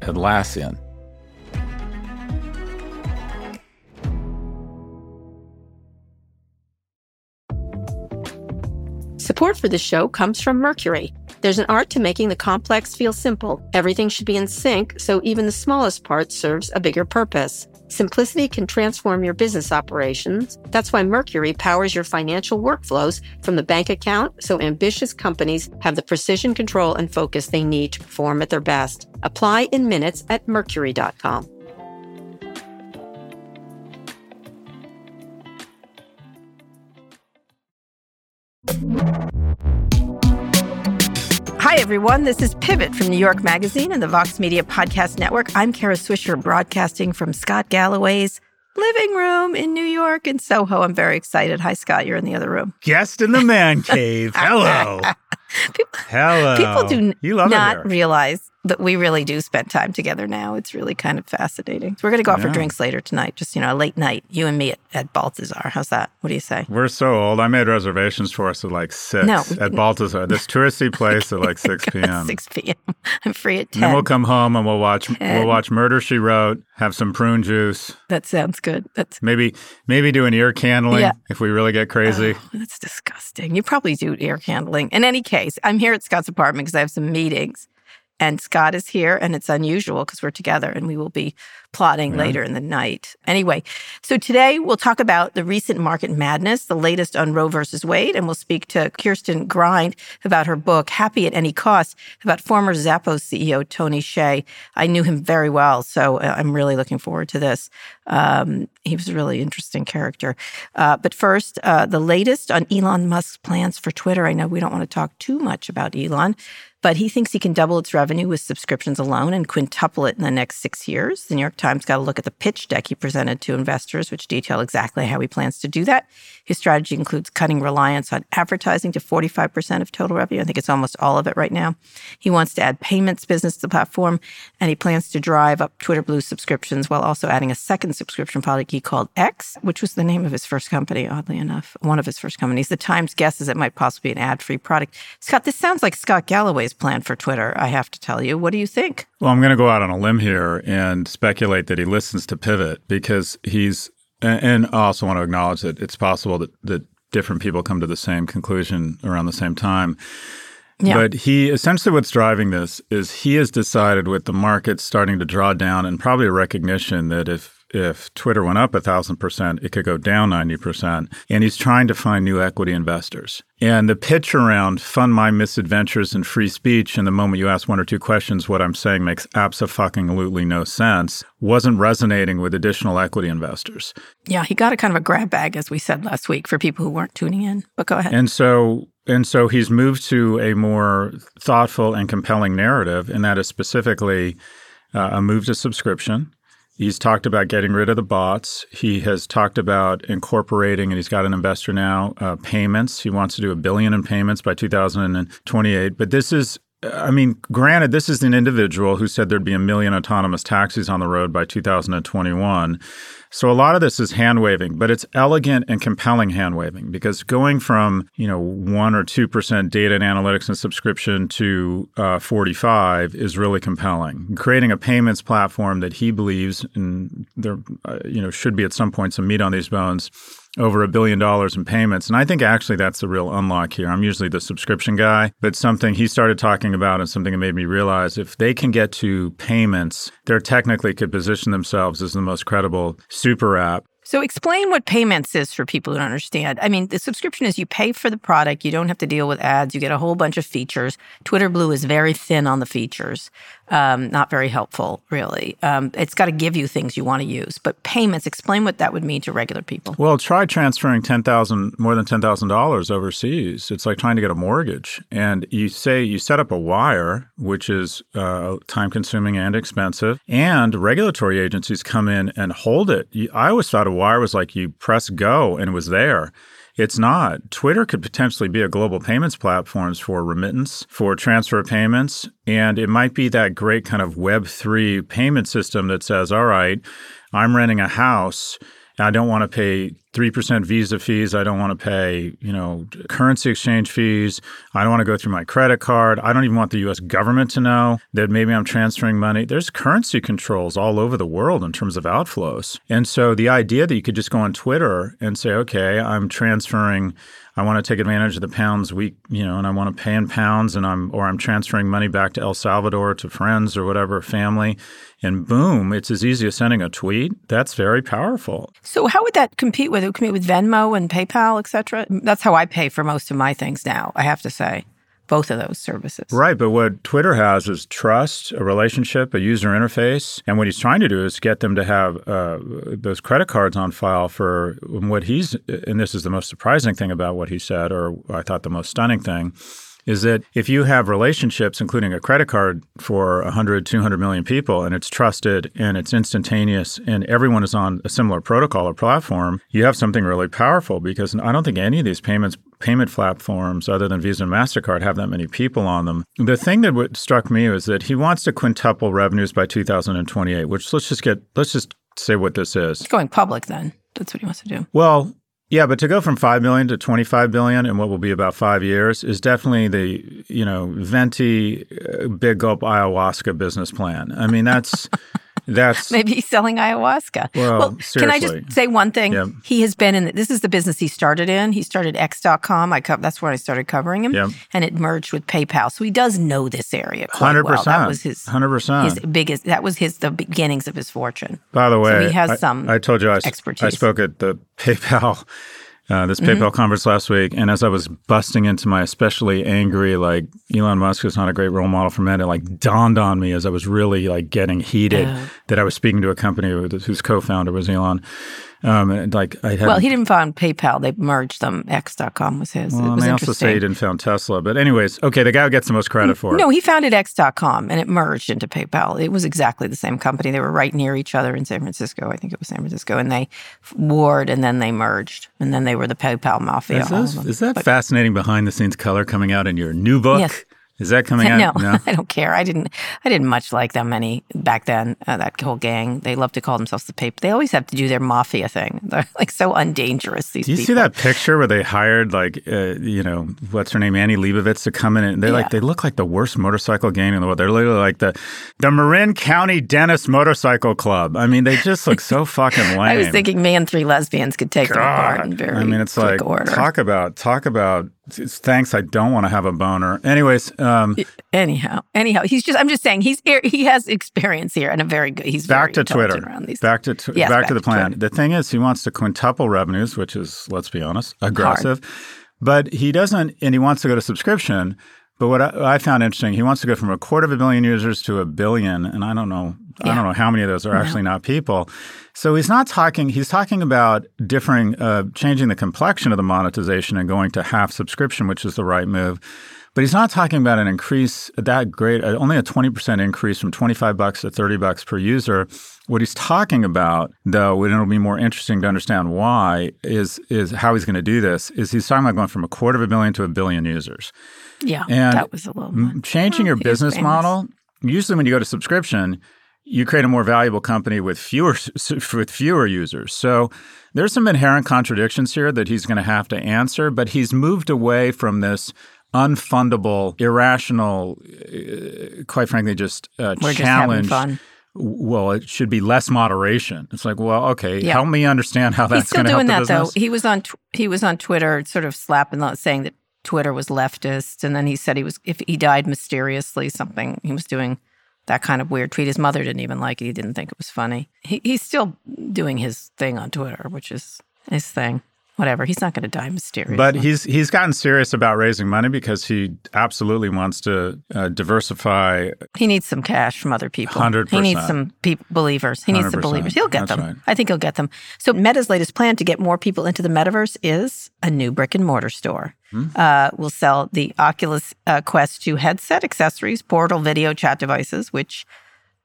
Atlassian. Support for the show comes from Mercury. There's an art to making the complex feel simple. Everything should be in sync, so even the smallest part serves a bigger purpose. Simplicity can transform your business operations. That's why Mercury powers your financial workflows from the bank account so ambitious companies have the precision, control, and focus they need to perform at their best. Apply in minutes at mercury.com. Hi, everyone. This is Pivot from New York Magazine and the Vox Media Podcast Network. I'm Kara Swisher, broadcasting from Scott Galloway's living room in New York in Soho. I'm very excited. Hi, Scott. You're in the other room. Guest in the man cave. Hello. people, Hello. People do you love not realize that we really do spend time together now. It's really kind of fascinating. So we're going to go out for drinks later tonight. Just, you know, a late night. You and me at, at Balthazar. How's that? What do you say? We're so old. I made reservations for us at like 6 No. at Balthazar, this touristy place at like 6 p.m. 6 p.m. I'm free at 10. And then we'll come home and we'll watch we'll watch Murder She Wrote, have some prune juice, that sounds good. That's maybe maybe do an ear candling Yeah. if we really get crazy. Oh, that's disgusting. You probably do ear candling. In any case, I'm here at Scott's apartment because I have some meetings. And Scott is here, and it's unusual because we're together and we will be plotting Yeah. later in the night. Anyway, so today we'll talk about the recent market madness, the latest on Roe versus Wade, and we'll speak to Kirsten Grind about her book, Happy at Any Cost, about former Zappos CEO Tony Hsieh. I knew him very well, so uh, I'm really looking forward to this. Um, he was a really interesting character. Uh, but first, uh, the latest on Elon Musk's plans for Twitter. I know we don't want to talk too much about Elon, but he thinks he can double its revenue with subscriptions alone and quintuple it in the next six years. The New York Times got a look at the pitch deck he presented to investors, which detail exactly how he plans to do that. His strategy includes cutting reliance on advertising to 45% of total revenue. I think it's almost all of it right now. He wants to add payments business to the platform, and he plans to drive up Twitter Blue subscriptions while also adding a second subscription product he called X, which was the name of his first company, oddly enough, one of his first companies. The Times guesses it might possibly be an ad free product. Scott, this sounds like Scott Galloway's plan for Twitter, I have to tell you. What do you think? Well, I'm going to go out on a limb here and speculate that he listens to Pivot because he's, and I also want to acknowledge that it's possible that, that different people come to the same conclusion around the same time. Yeah. But he essentially what's driving this is he has decided with the market starting to draw down and probably a recognition that if if Twitter went up a thousand percent, it could go down ninety percent. And he's trying to find new equity investors. And the pitch around fund my misadventures and free speech, and the moment you ask one or two questions, what I'm saying makes absolutely no sense, wasn't resonating with additional equity investors. Yeah, he got a kind of a grab bag, as we said last week, for people who weren't tuning in. But go ahead. And so and so he's moved to a more thoughtful and compelling narrative, and that is specifically uh, a move to subscription. He's talked about getting rid of the bots. He has talked about incorporating, and he's got an investor now, uh, payments. He wants to do a billion in payments by 2028. But this is, I mean, granted, this is an individual who said there'd be a million autonomous taxis on the road by 2021. So a lot of this is hand waving, but it's elegant and compelling hand waving because going from you know one or two percent data and analytics and subscription to uh, forty five is really compelling. Creating a payments platform that he believes and there uh, you know should be at some point some meat on these bones over a billion dollars in payments. And I think actually that's the real unlock here. I'm usually the subscription guy, but something he started talking about and something that made me realize if they can get to payments, they technically could position themselves as the most credible super app So explain what payments is for people who don't understand. I mean, the subscription is you pay for the product, you don't have to deal with ads, you get a whole bunch of features. Twitter Blue is very thin on the features, um, not very helpful, really. Um, it's got to give you things you want to use. But payments, explain what that would mean to regular people. Well, try transferring ten thousand more than ten thousand dollars overseas. It's like trying to get a mortgage, and you say you set up a wire, which is uh, time consuming and expensive, and regulatory agencies come in and hold it. I always thought a wire was like you press go and it was there. It's not. Twitter could potentially be a global payments platform for remittance, for transfer payments, and it might be that great kind of Web3 payment system that says, all right, I'm renting a house I don't want to pay 3% visa fees. I don't want to pay, you know, currency exchange fees. I don't want to go through my credit card. I don't even want the US government to know that maybe I'm transferring money. There's currency controls all over the world in terms of outflows. And so the idea that you could just go on Twitter and say, okay, I'm transferring I want to take advantage of the pounds week, you know, and I want to pay in pounds and I'm or I'm transferring money back to El Salvador to friends or whatever, family, and boom, it's as easy as sending a tweet. That's very powerful. So how would that compete with it? Compete with Venmo and PayPal, et cetera? That's how I pay for most of my things now, I have to say both of those services. Right. But what Twitter has is trust, a relationship, a user interface. And what he's trying to do is get them to have uh, those credit cards on file for what he's, and this is the most surprising thing about what he said, or I thought the most stunning thing is that if you have relationships, including a credit card for 100, 200 million people, and it's trusted and it's instantaneous and everyone is on a similar protocol or platform, you have something really powerful because I don't think any of these payments payment platforms other than Visa and MasterCard have that many people on them. The thing that struck me was that he wants to quintuple revenues by 2028, which let's just get let's just say what this is. It's going public then. That's what he wants to do. Well, yeah, but to go from 5 million to 25 billion in what will be about 5 years is definitely the, you know, venti uh, big gulp ayahuasca business plan. I mean, that's That's maybe he's selling ayahuasca. Well, well can I just say one thing? Yep. He has been in. This is the business he started in. He started X.com. I co- that's where I started covering him, yep. and it merged with PayPal. So he does know this area 100%, well. That was his hundred percent. His biggest. That was his the beginnings of his fortune. By the way, so he has I, some. I told you I, expertise. I spoke at the PayPal uh, this PayPal mm-hmm. conference last week, and as I was busting into my especially angry, like Elon Musk is not a great role model for men, it like dawned on me as I was really like getting heated that I was speaking to a company whose co-founder was Elon, um, like I well, he didn't found PayPal; they merged them. X.com was his. Well, was they also say he didn't found Tesla. But anyways, okay, the guy who gets the most credit for it. No, he founded X.com, and it merged into PayPal. It was exactly the same company. They were right near each other in San Francisco. I think it was San Francisco, and they warred, and then they merged, and then they were the PayPal mafia. Is, this, is that but, fascinating behind the scenes color coming out in your new book? Yes. Is that coming out? No, no, I don't care. I didn't. I didn't much like them any back then. Uh, that whole gang. They love to call themselves the paper. They always have to do their mafia thing. They're like so undangerous. These. Do you people. see that picture where they hired like uh, you know what's her name Annie Leibovitz to come in and they yeah. like they look like the worst motorcycle gang in the world. They're literally like the the Marin County Dennis Motorcycle Club. I mean, they just look so fucking lame. I was thinking, man, three lesbians could take God. them apart in very. I mean, it's like order. talk about talk about Thanks. I don't want to have a boner. Anyways, um, anyhow, anyhow, he's just. I'm just saying he's he has experience here and a very good. He's back to Twitter. Around these back to tw- yes, back, back, to the plan. To the thing is, he wants to quintuple revenues, which is, let's be honest, aggressive. Hard. But he doesn't, and he wants to go to subscription. But what I, I, found interesting, he wants to go from a quarter of a billion users to a billion, and I don't know, yeah. I don't know how many of those are no. actually not people. So he's not talking. He's talking about differing, uh, changing the complexion of the monetization and going to half subscription, which is the right move. But he's not talking about an increase that great, uh, only a 20% increase from 25 bucks to 30 bucks per user. What he's talking about, though, and it'll be more interesting to understand why, is is how he's going to do this. Is he's talking about going from a quarter of a billion to a billion users. Yeah, and that was a little changing your business model. Usually, when you go to subscription, you create a more valuable company with fewer with fewer users. So there's some inherent contradictions here that he's going to have to answer. But he's moved away from this unfundable, irrational, uh, quite frankly, just uh, We're challenge. Just well, it should be less moderation. It's like, well, okay, yeah. help me understand how that's going to help the that, business. Though he was on he was on Twitter, sort of slapping, saying that Twitter was leftist, and then he said he was if he died mysteriously, something he was doing that kind of weird tweet. His mother didn't even like it. He didn't think it was funny. He, he's still doing his thing on Twitter, which is his thing whatever. He's not going to die mysterious. But he's he's gotten serious about raising money because he absolutely wants to uh, diversify. He needs some cash from other people. Hundred. He needs some pe- believers. He needs some believers. He'll get That's them. right. I think he'll get them. So Meta's latest plan to get more people into the metaverse is a new brick and mortar store. Hmm. Uh, we'll sell the Oculus uh, Quest 2 headset, accessories, portal, video, chat devices, which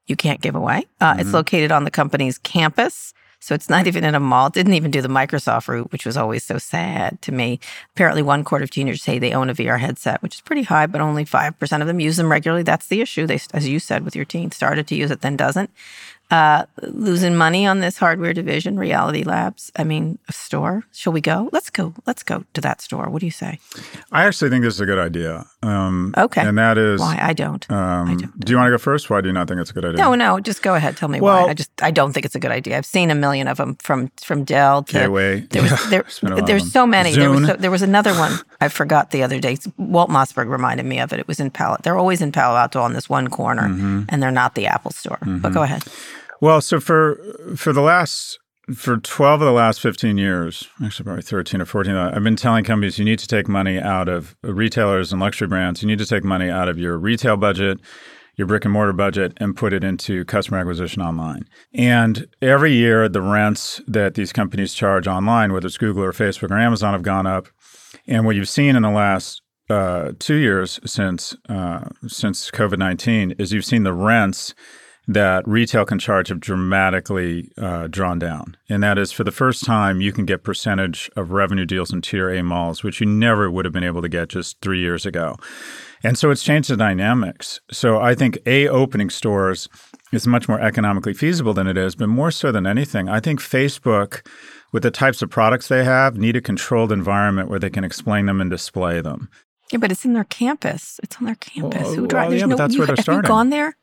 you can't give away. Uh, It's Mm-hmm. located on the company's campus. So it's not even in a mall. It didn't even do the Microsoft route, which was always so sad to me. Apparently, one quarter of teenagers say they own a VR headset, which is pretty high, but only 5% of them use them regularly. That's the issue. They, as you said with your teen, started to use it, then doesn't. Uh, losing money on this hardware division, Reality Labs. I mean, a store. Shall we go? Let's go. Let's go to that store. What do you say? I actually think this is a good idea. Um, Okay. And that is. Why? I don't. Um, don't. Do you want to go first? Why do you not think it's a good idea? No, no, just go ahead. Tell me Well- why. I just I don't think it's a good idea. I've seen a million of them from from Dell to. There was, there, there's been a lot of there's so many. There was, so, there was another one I forgot the other day. Walt Mossberg reminded me of it. It was in Palo. They're always in Palo Alto on this one corner, Mm-hmm. and they're not the Apple Store. But go ahead. Well, so for for the last for twelve of the last fifteen years, actually probably thirteen or fourteen, I've been telling companies you need to take money out of retailers and luxury brands. You need to take money out of your retail budget, your brick and mortar budget, and put it into customer acquisition online. And every year, the rents that these companies charge online, whether it's Google or Facebook or Amazon, have gone up. And what you've seen in the last uh, two years since uh, since COVID nineteen is you've seen the rents that retail can charge have dramatically uh, drawn down. And that is for the first time, you can get percentage of revenue deals in tier A malls, which you never would have been able to get just three years ago. And so it's changed the dynamics. So I think A, opening stores is much more economically feasible than it is, but more so than anything, I think Facebook, with the types of products they have, need a controlled environment where they can explain them and display them. Yeah, but it's in their campus. It's on their campus. Well, Who drives? well, yeah, no. but that's you, where they're have starting. you gone there?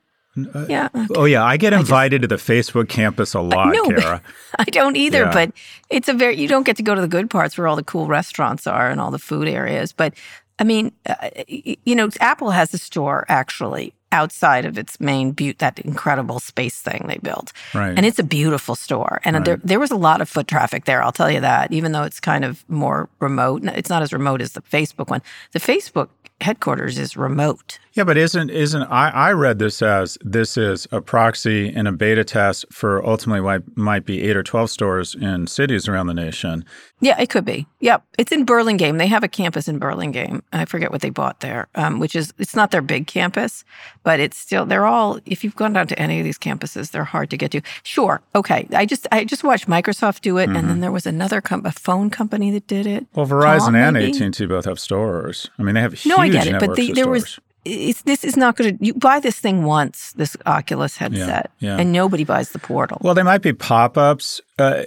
Yeah. okay. Oh yeah, I get just- invited to the Facebook campus a lot, no, Kara. I don't either, Yeah. but it's a very you don't get to go to the good parts where all the cool restaurants are and all the food areas. But I mean, uh, you know, Apple has a store actually outside of its main butte, that incredible space thing they built, Right. and it's a beautiful store. And there there was a lot of foot traffic there. I'll tell you that, even though it's kind of more remote. It's not as remote as the Facebook one. The Facebook headquarters is remote. Yeah, but isn't isn't I, I read this as this is a proxy and a beta test for ultimately what might be eight or twelve stores in cities around the nation. Yeah, it could be. Yep, it's in Burlingame. They have a campus in Burlingame. I forget what they bought there, um, which is it's not their big campus, but it's still they're all. If you've gone down to any of these campuses, they're hard to get to. Sure, okay. I just I just watched Microsoft do it, and then there was another com- a phone company that did it. Well, Verizon Palm, and? AT and T both have stores. I mean, they have huge No, I get it, but the, of there was. It's, this is not going to. You buy this thing once, this Oculus headset, yeah. and nobody buys the portal. Well, there might be pop ups. Uh,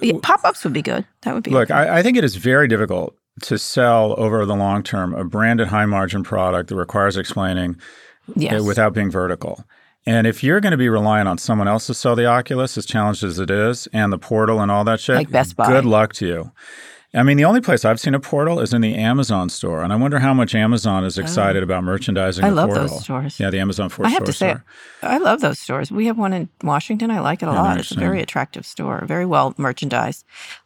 Yeah, pop-ups would be good. That would be look, I, I think it is very difficult to sell over the long term a branded high margin product that requires explaining yes. uh, without being vertical. And if you're going to be reliant on someone else to sell the Oculus, as challenged as it is, and the portal and all that shit, Like Best Buy. good luck to you. I mean, the only place I've seen a portal is in the Amazon store, and I wonder how much Amazon is excited about merchandising. Oh. I the love portal. those stores. Yeah, the Amazon Force I have store. to say, store. I love those stores. We have one in Washington. I like it a Yeah, lot. It's a very attractive store, very well merchandised,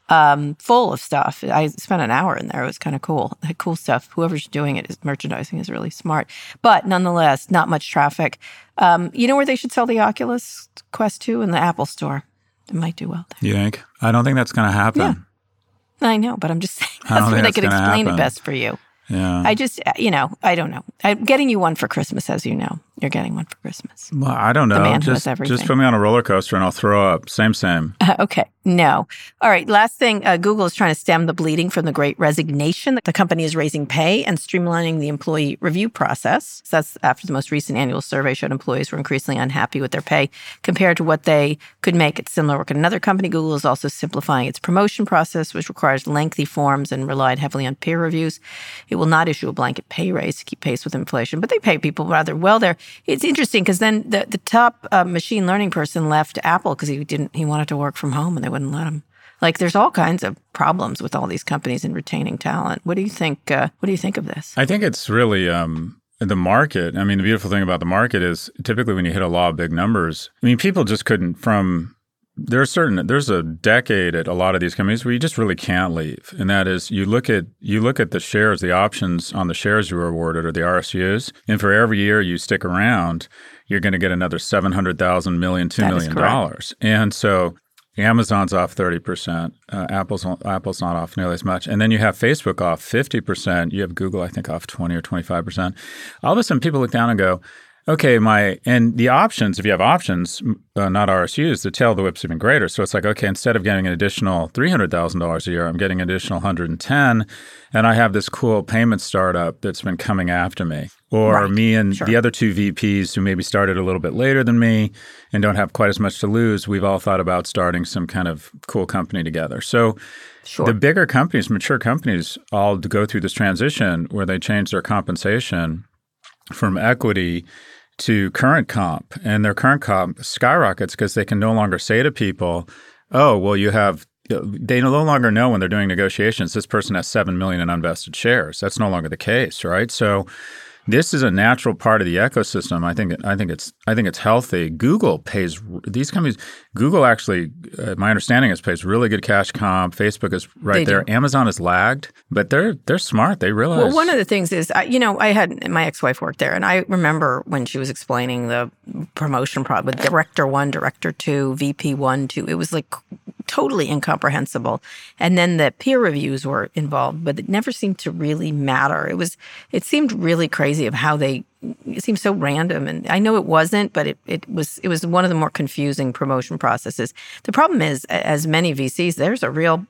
um, full of stuff. I spent an hour in there. It was kind of cool. Cool stuff. Whoever's doing it is merchandising is really smart. But nonetheless, not much traffic. Um, you know where they should sell the Oculus Quest 2? In the Apple store. It might do well there. You think? I don't think that's going to happen. Yeah. I know, but I'm just saying that's where they could explain happen. it best for you. Yeah. I just, you know, I don't know. I'm getting you one for Christmas, as you know. You're getting one for Christmas. well, I don't know. man who just, has everything. just put me on a roller coaster and I'll throw up. Same, same. Uh, okay, no. All right, last thing uh, Google is trying to stem the bleeding from the great resignation. The company is raising pay and streamlining the employee review process. So that's after the most recent annual survey showed employees were increasingly unhappy with their pay compared to what they could make at similar work at another company. Google is also simplifying its promotion process, which requires lengthy forms and relied heavily on peer reviews. It will not issue a blanket pay raise to keep pace with inflation, but they pay people rather well there. It's interesting because then the, the top uh, machine learning person left Apple because he didn't he wanted to work from home and they wouldn't let them. Like there's all kinds of problems with all these companies in retaining talent. What do you think? Uh, what do you think of this? I think it's really um, the market, I mean, the beautiful thing about the market is typically when you hit a law of big numbers, I mean, people just couldn't from there's certain there's a decade at a lot of these companies where you just really can't leave and that is you look at you look at the shares the options on the shares you were awarded or the RSUs and for every year you stick around you're going to get another 700,000 million 2 That million dollars and so Amazon's off 30%. Uh, Apple's Apple's not off nearly as much. And then you have Facebook off 50%. You have Google I think off 20 or 25%. All of a sudden people look down and go, Okay, my and the options. If you have options, uh, not RSUs, the tail of the whip's even greater. So it's like, okay, instead of getting an additional three hundred thousand dollars a year, I'm getting an additional hundred and ten, and I have this cool payment startup that's been coming after me. Or Right, me and sure. the other two VPs who maybe started a little bit later than me and don't have quite as much to lose. We've all thought about starting some kind of cool company together. So Sure. the bigger companies, mature companies, all go through this transition where they change their compensation from equity to current comp, and their current comp skyrockets because they can no longer say to people, "Oh, well, you have." They no longer know when they're doing negotiations. This person has seven million in unvested shares. That's no longer the case, right? So, this is a natural part of the ecosystem. I think. I think it's. I think it's healthy. Google pays these companies. Google actually, uh, my understanding is pays really good cash comp. Facebook is right They there. do. Amazon is lagged, but they're they're smart. They realize. Well, one of the things is, I, you know, I had my ex-wife worked there, and I remember when she was explaining the promotion problem with director one, director two, VP one, two. It was like totally incomprehensible. And then the peer reviews were involved, but it never seemed to really matter. It was, it seemed really crazy of how they. It seemed so random, and I know it wasn't, but it, it was. It was one of the more confusing promotion processes. The problem is, as many VCs, there's a real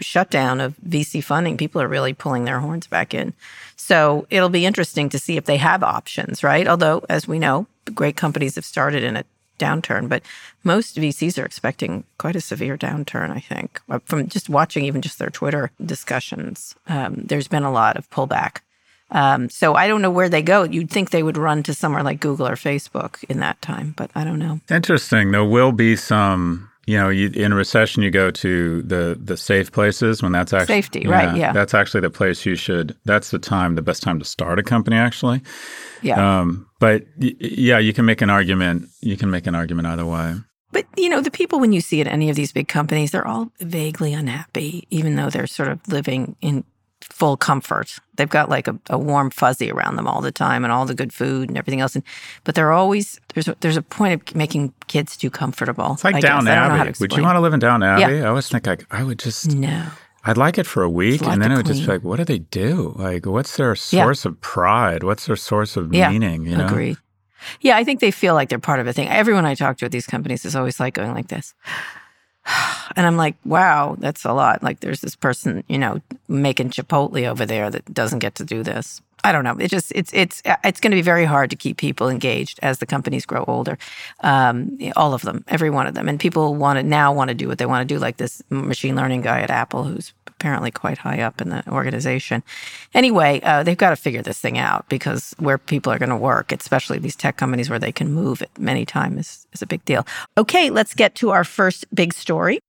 shutdown of VC funding, people are really pulling their horns back in. So it'll be interesting to see if they have options, right? Although, as we know, great companies have started in a downturn, but most VCs are expecting quite a severe downturn, I think. Uh, From just watching even just their Twitter discussions, um, there's been a lot of pullback. Um, so I don't know where they go. You'd think they would run to somewhere like Google or Facebook in that time, but I don't know. Interesting. There will be some. You know, you, in a recession, you go to the the safe places when that's actually Safety, right, yeah. That's actually the place you should. That's the time, the best time to start a company, actually. Yeah. Um, but y- yeah, you can make an argument. You can make an argument either way. But you know, the people when you see at any of these big companies, they're all vaguely unhappy, even though they're sort of living in full comfort. They've got like a, a warm fuzzy around them all the time, and all the good food and everything else. And but they're always there's a, there's a point of making kids too comfortable. It's like I. Down I don't know how to Abbey. Would you want to live in Downton Abbey? I always think like I would just. No. I'd like it for a week, and then the it would just be like, what do they do? Like, what's their Yeah. source of pride? What's their source of Yeah. meaning? You know, Agreed. Yeah, I think they feel like they're part of a thing. Everyone I talk to at these companies is always like going like this. And I'm like, wow, that's a lot. Like there's this person, you know, making Chipotle over there that doesn't get to do this. I don't know. It just it's it's it's going to be very hard to keep people engaged as the companies grow older. Um, all of them, every one of them, and people want to now want to do what they want to do. Like this machine learning guy at Apple, who's apparently quite high up in the organization. Anyway, uh, they've got to figure this thing out because where people are going to work, especially these tech companies where they can move it many times, is, is a big deal. Okay, let's get to our first big story.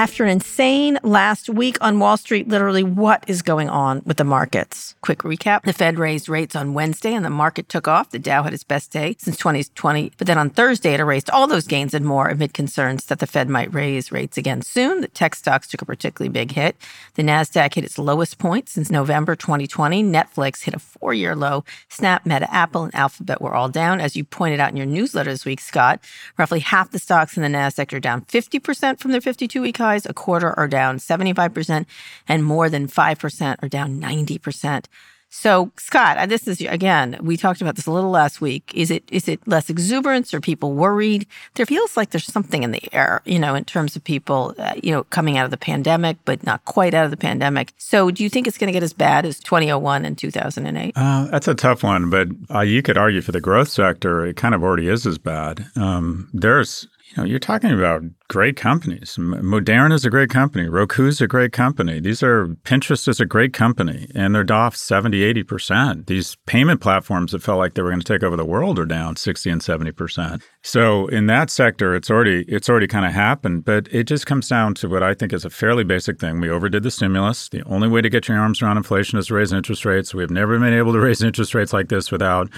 After an insane last week on Wall Street, literally, what is going on with the markets? Quick recap The Fed raised rates on Wednesday and the market took off. The Dow had its best day since 2020. But then on Thursday, it erased all those gains and more amid concerns that the Fed might raise rates again soon. The tech stocks took a particularly big hit. The NASDAQ hit its lowest point since November 2020. Netflix hit a four year low. Snap, Meta, Apple, and Alphabet were all down. As you pointed out in your newsletter this week, Scott, roughly half the stocks in the NASDAQ are down 50% from their 52 week highs, a quarter are down 75%, and more than 5% are down 90%. So, Scott, this is again. We talked about this a little last week. Is it is it less exuberance? Are people worried? There feels like there's something in the air, you know, in terms of people, uh, you know, coming out of the pandemic, but not quite out of the pandemic. So, do you think it's going to get as bad as 2001 and 2008? Uh, that's a tough one, but uh, you could argue for the growth sector, it kind of already is as bad. Um, there's you know, you're talking about great companies. Moderna is a great company. Roku is a great company. These are Pinterest is a great company, and they're off 70, 80 percent. These payment platforms that felt like they were going to take over the world are down 60 and 70 percent. So in that sector, it's already it's already kind of happened. But it just comes down to what I think is a fairly basic thing. We overdid the stimulus. The only way to get your arms around inflation is to raise interest rates. We've never been able to raise interest rates like this without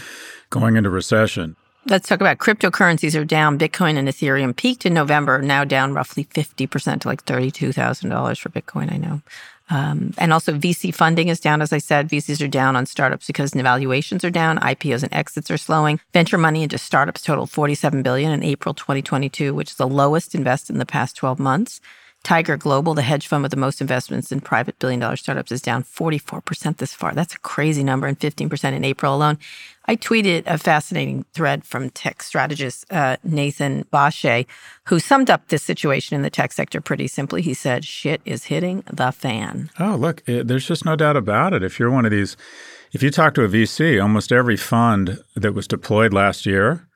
going into recession. Let's talk about cryptocurrencies are down. Bitcoin and Ethereum peaked in November, now down roughly 50% to like $32,000 for Bitcoin, I know. Um, and also VC funding is down, as I said. VCs are down on startups because valuations are down. IPOs and exits are slowing. Venture money into startups totaled 47 billion in April 2022, which is the lowest invest in the past 12 months. Tiger Global, the hedge fund with the most investments in private billion dollar startups, is down 44% this far. That's a crazy number, and 15% in April alone. I tweeted a fascinating thread from tech strategist uh, Nathan Baschez, who summed up this situation in the tech sector pretty simply. He said, shit is hitting the fan. Oh, look, it, there's just no doubt about it. If you're one of these, if you talk to a VC, almost every fund that was deployed last year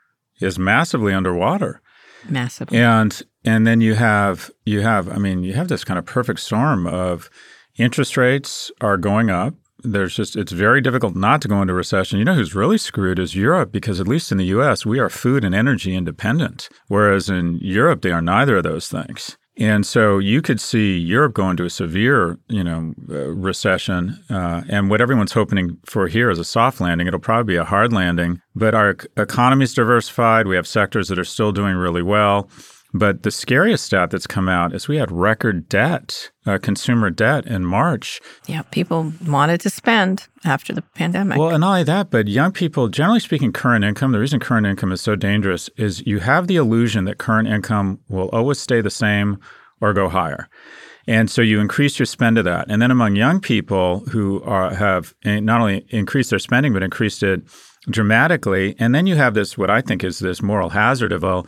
is massively underwater. Massively. And and then you have you have I mean you have this kind of perfect storm of interest rates are going up. There's just it's very difficult not to go into recession. You know who's really screwed is Europe because at least in the US we are food and energy independent whereas in Europe they are neither of those things. And so you could see Europe go into a severe, you know, uh, recession. Uh, and what everyone's hoping for here is a soft landing. It'll probably be a hard landing. But our economy is diversified. We have sectors that are still doing really well. But the scariest stat that's come out is we had record debt, uh, consumer debt in March. Yeah, people wanted to spend after the pandemic. Well, and not only that, but young people, generally speaking, current income, the reason current income is so dangerous is you have the illusion that current income will always stay the same or go higher. And so you increase your spend to that. And then among young people who are, have not only increased their spending, but increased it dramatically. And then you have this, what I think is this moral hazard of, well,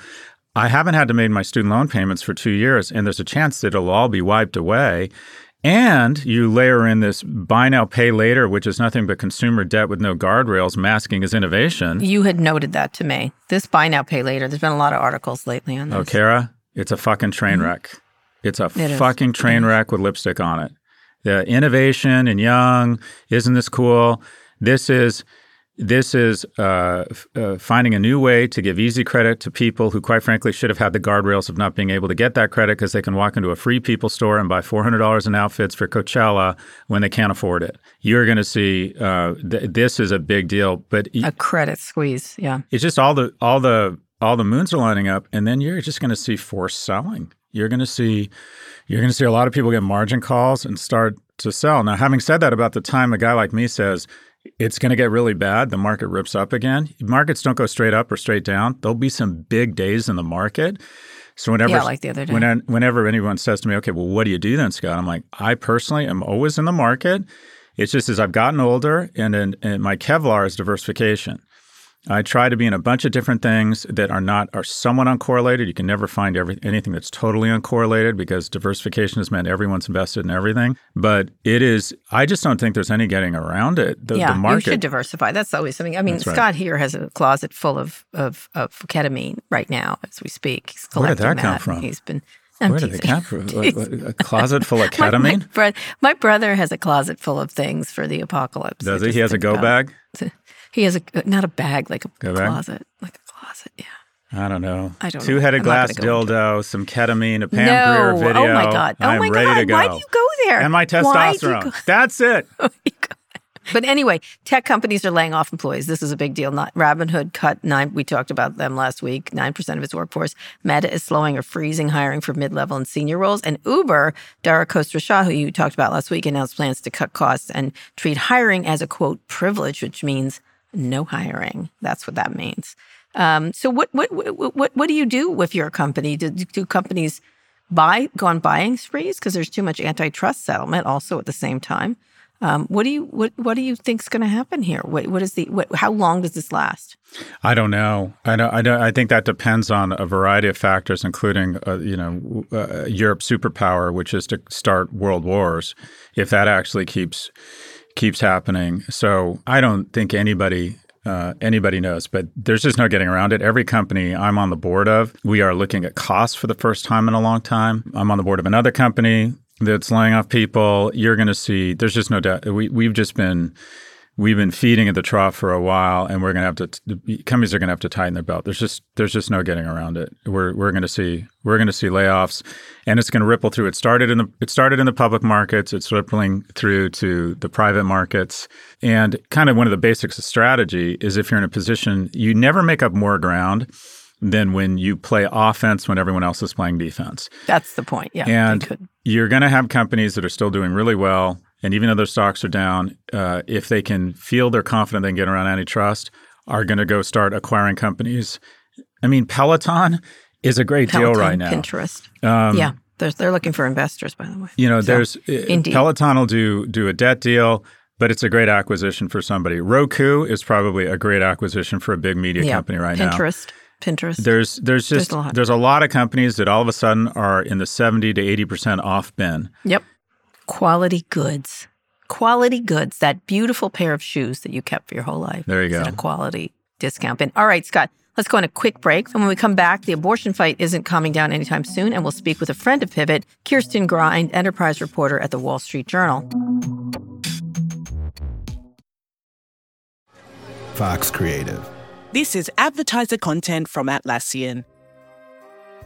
I haven't had to make my student loan payments for two years, and there's a chance that it'll all be wiped away. And you layer in this buy now, pay later, which is nothing but consumer debt with no guardrails masking as innovation. You had noted that to me. This buy now, pay later. There's been a lot of articles lately on this. Oh, Kara, it's a fucking train mm-hmm. wreck. It's a it fucking is. train wreck with lipstick on it. The innovation and young, isn't this cool? This is this is uh, uh, finding a new way to give easy credit to people who, quite frankly, should have had the guardrails of not being able to get that credit because they can walk into a free people store and buy $400 in outfits for Coachella when they can't afford it. You're going to see uh, th- this is a big deal, but a credit squeeze. Yeah, it's just all the all the all the moons are lining up, and then you're just going to see forced selling. You're going to see you're going to see a lot of people get margin calls and start to sell. Now, having said that, about the time a guy like me says it's going to get really bad. The market rips up again. Markets don't go straight up or straight down. There'll be some big days in the market. So whenever, yeah, like the other day. When, whenever anyone says to me, "Okay, well, what do you do then, Scott?" I'm like, I personally am always in the market. It's just as I've gotten older, and, and, and my Kevlar is diversification. I try to be in a bunch of different things that are not are somewhat uncorrelated. You can never find every, anything that's totally uncorrelated because diversification has meant everyone's invested in everything. But it is. I just don't think there's any getting around it. The, yeah, the market, you should diversify. That's always something. I mean, right. Scott here has a closet full of, of of ketamine right now as we speak. He's Where did that, that come from? He's been I'm Where did they come from? a closet full of ketamine? my, my, bro- my, brother has a closet full of things for the apocalypse. Does he? He has a go bag? He has a uh, not a bag, like a go closet, bag? like a closet. Yeah. I don't know. I don't. Two-headed glass dildo, some ketamine, a Pam no. Grier video. Oh my god! Oh I'm my god! Go. Why do you go there? And my testosterone. That's it. Oh but anyway, tech companies are laying off employees. This is a big deal. Not Robinhood cut nine. We talked about them last week. Nine percent of its workforce. Meta is slowing or freezing hiring for mid-level and senior roles. And Uber, Dara Khosrowshahi, who you talked about last week, announced plans to cut costs and treat hiring as a quote privilege, which means no hiring. That's what that means. Um, so what what what what do you do with your company? Do, do companies buy go on buying sprees because there's too much antitrust settlement also at the same time? Um, what do you what what do you think is going to happen here? What what is the what, how long does this last? I don't know. I don't. I don't. I think that depends on a variety of factors, including uh, you know uh, Europe's superpower, which is to start world wars. If that actually keeps keeps happening. So I don't think anybody uh, anybody knows, but there's just no getting around it. Every company I'm on the board of, we are looking at costs for the first time in a long time. I'm on the board of another company that's laying off people. You're going to see. There's just no doubt. We we've just been we've been feeding at the trough for a while, and we're going to have to. The companies are going to have to tighten their belt. There's just there's just no getting around it. We're we're going to see we're going to see layoffs, and it's going to ripple through. It started in the it started in the public markets. It's rippling through to the private markets, and kind of one of the basics of strategy is if you're in a position you never make up more ground than when you play offense when everyone else is playing defense. That's the point. Yeah, and you're going to have companies that are still doing really well and even though their stocks are down, uh, if they can feel they're confident they can get around antitrust, are going to go start acquiring companies. I mean, Peloton is a great Peloton, deal right now. Pinterest. Um, yeah, they're, they're looking for investors, by the way. You know, so, there's uh, indeed. Peloton will do do a debt deal, but it's a great acquisition for somebody. Roku is probably a great acquisition for a big media yeah, company right Pinterest. now. Pinterest. Pinterest. There's there's just there's a, lot. there's a lot of companies that all of a sudden are in the 70 to 80% off bin. Yep. Quality goods quality goods, that beautiful pair of shoes that you kept for your whole life. There you go. a quality discount bin. All right, Scott, let's go on a quick break. And when we come back, the abortion fight isn't calming down anytime soon. And we'll speak with a friend of Pivot, Kirsten Grind, enterprise reporter at the Wall Street Journal. Vox Creative. This is advertiser content from Atlassian.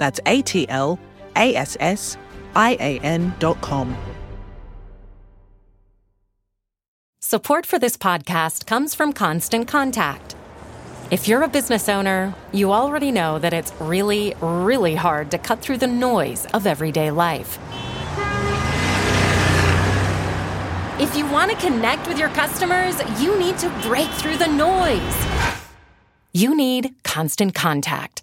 That's A T L A S S I A N dot com. Support for this podcast comes from Constant Contact. If you're a business owner, you already know that it's really, really hard to cut through the noise of everyday life. If you want to connect with your customers, you need to break through the noise. You need Constant Contact.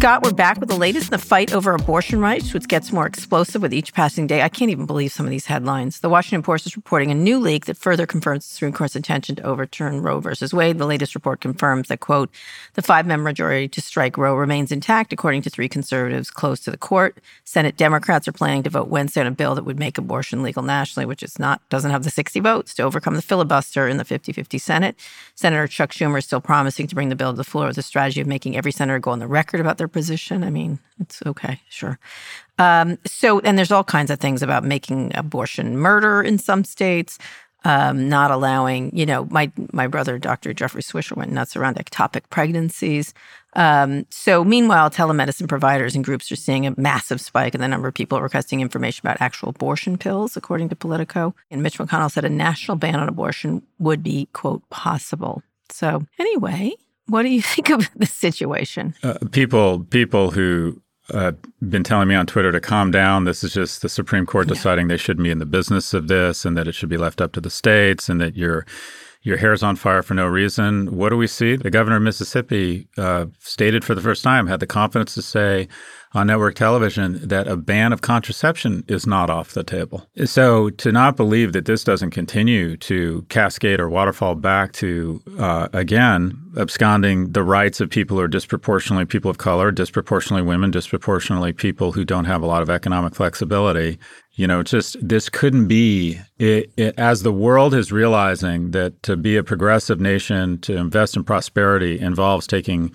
Scott, we're back with the latest in the fight over abortion rights, which gets more explosive with each passing day. I can't even believe some of these headlines. The Washington Post is reporting a new leak that further confirms the Supreme Court's intention to overturn Roe versus Wade. The latest report confirms that, quote, the five member majority to strike Roe remains intact, according to three conservatives close to the court. Senate Democrats are planning to vote Wednesday on a bill that would make abortion legal nationally, which is not, doesn't have the 60 votes to overcome the filibuster in the 50 50 Senate. Senator Chuck Schumer is still promising to bring the bill to the floor with a strategy of making every senator go on the record about their position. I mean, it's okay, sure. Um, so, and there's all kinds of things about making abortion murder in some states. Um, not allowing, you know, my my brother, Dr. Jeffrey Swisher, went nuts around ectopic pregnancies. Um, so, meanwhile, telemedicine providers and groups are seeing a massive spike in the number of people requesting information about actual abortion pills, according to Politico. And Mitch McConnell said a national ban on abortion would be, quote, possible. So, anyway, what do you think of the situation? Uh, people, people who uh, been telling me on Twitter to calm down. This is just the Supreme Court deciding they shouldn't be in the business of this, and that it should be left up to the states, and that your your hair's on fire for no reason. What do we see? The governor of Mississippi uh, stated for the first time, had the confidence to say, on network television that a ban of contraception is not off the table. So to not believe that this doesn't continue to cascade or waterfall back to, uh, again, absconding the rights of people who are disproportionately people of color, disproportionately women, disproportionately people who don't have a lot of economic flexibility. You know, just this couldn't be it, it, as the world is realizing that to be a progressive nation, to invest in prosperity involves taking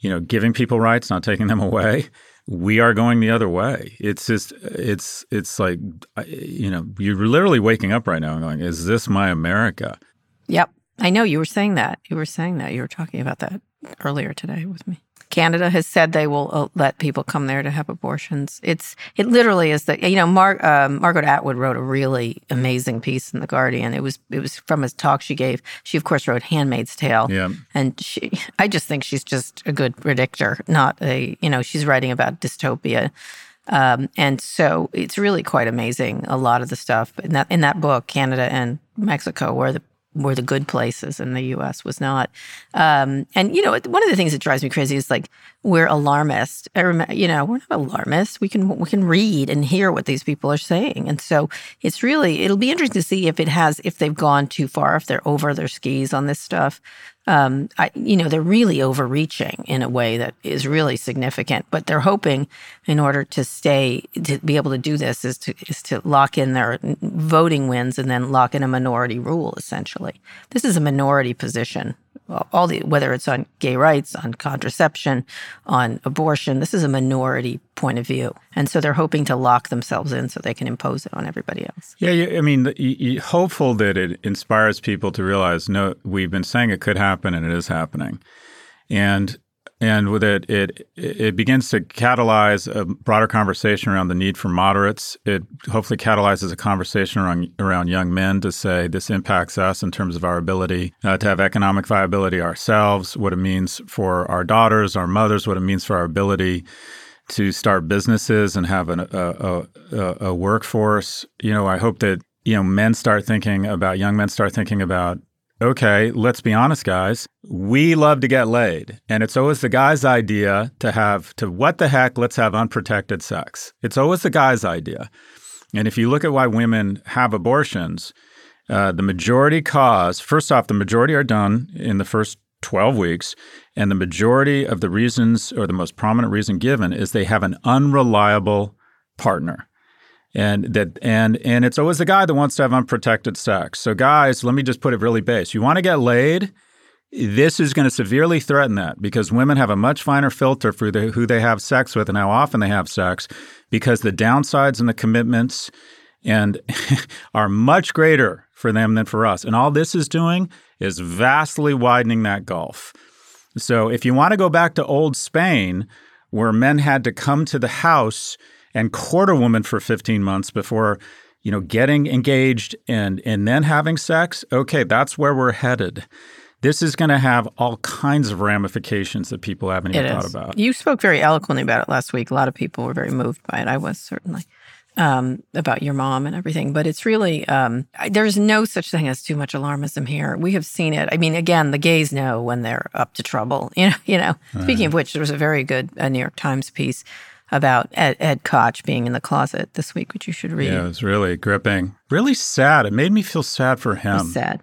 you know, giving people rights, not taking them away. We are going the other way. It's just, it's, it's like, you know, you're literally waking up right now and going, "Is this my America?" Yep, I know you were saying that. You were saying that. You were talking about that earlier today with me. Canada has said they will uh, let people come there to have abortions. It's it literally is the you know Mar- um, Margaret Atwood wrote a really amazing piece in the Guardian. It was it was from a talk she gave. She of course wrote *Handmaid's Tale*. Yeah, and she I just think she's just a good predictor, not a you know she's writing about dystopia. Um, and so it's really quite amazing. A lot of the stuff in that in that book, Canada and Mexico, where the were the good places and the US was not. Um, and, you know, one of the things that drives me crazy is like we're alarmist. I remember, you know, we're not alarmist. We can we can read and hear what these people are saying. And so it's really it'll be interesting to see if it has if they've gone too far, if they're over their skis on this stuff um, I, you know, they're really overreaching in a way that is really significant. But they're hoping, in order to stay to be able to do this, is to is to lock in their voting wins and then lock in a minority rule. Essentially, this is a minority position all the whether it's on gay rights, on contraception, on abortion. This is a minority point of view, and so they're hoping to lock themselves in so they can impose it on everybody else. Yeah, I mean, you, hopeful that it inspires people to realize, no, we've been saying it could happen, and it is happening, and and with it, it it begins to catalyze a broader conversation around the need for moderates. It hopefully catalyzes a conversation around around young men to say this impacts us in terms of our ability uh, to have economic viability ourselves, what it means for our daughters, our mothers, what it means for our ability to start businesses and have an, a, a, a workforce. You know, I hope that you know men start thinking about young men start thinking about okay, let's be honest, guys. We love to get laid. And it's always the guy's idea to have, to what the heck, let's have unprotected sex. It's always the guy's idea. And if you look at why women have abortions, uh, the majority cause, first off, the majority are done in the first 12 weeks. And the majority of the reasons, or the most prominent reason given, is they have an unreliable partner and that and and it's always the guy that wants to have unprotected sex. So guys, let me just put it really base. You want to get laid? This is going to severely threaten that because women have a much finer filter for the, who they have sex with and how often they have sex because the downsides and the commitments and are much greater for them than for us. And all this is doing is vastly widening that gulf. So if you want to go back to old Spain where men had to come to the house and court a woman for 15 months before you know getting engaged and and then having sex okay that's where we're headed. This is going to have all kinds of ramifications that people haven't even thought about. You spoke very eloquently about it last week. A lot of people were very moved by it. I was certainly um, about your mom and everything but it's really um, there's no such thing as too much alarmism here. We have seen it. I mean again the gays know when they're up to trouble you know you know. Uh-huh. speaking of which there was a very good uh, new york times piece about Ed, Ed, Koch being in the closet this week, which you should read. Yeah, it was really gripping. Really sad. It made me feel sad for him. sad.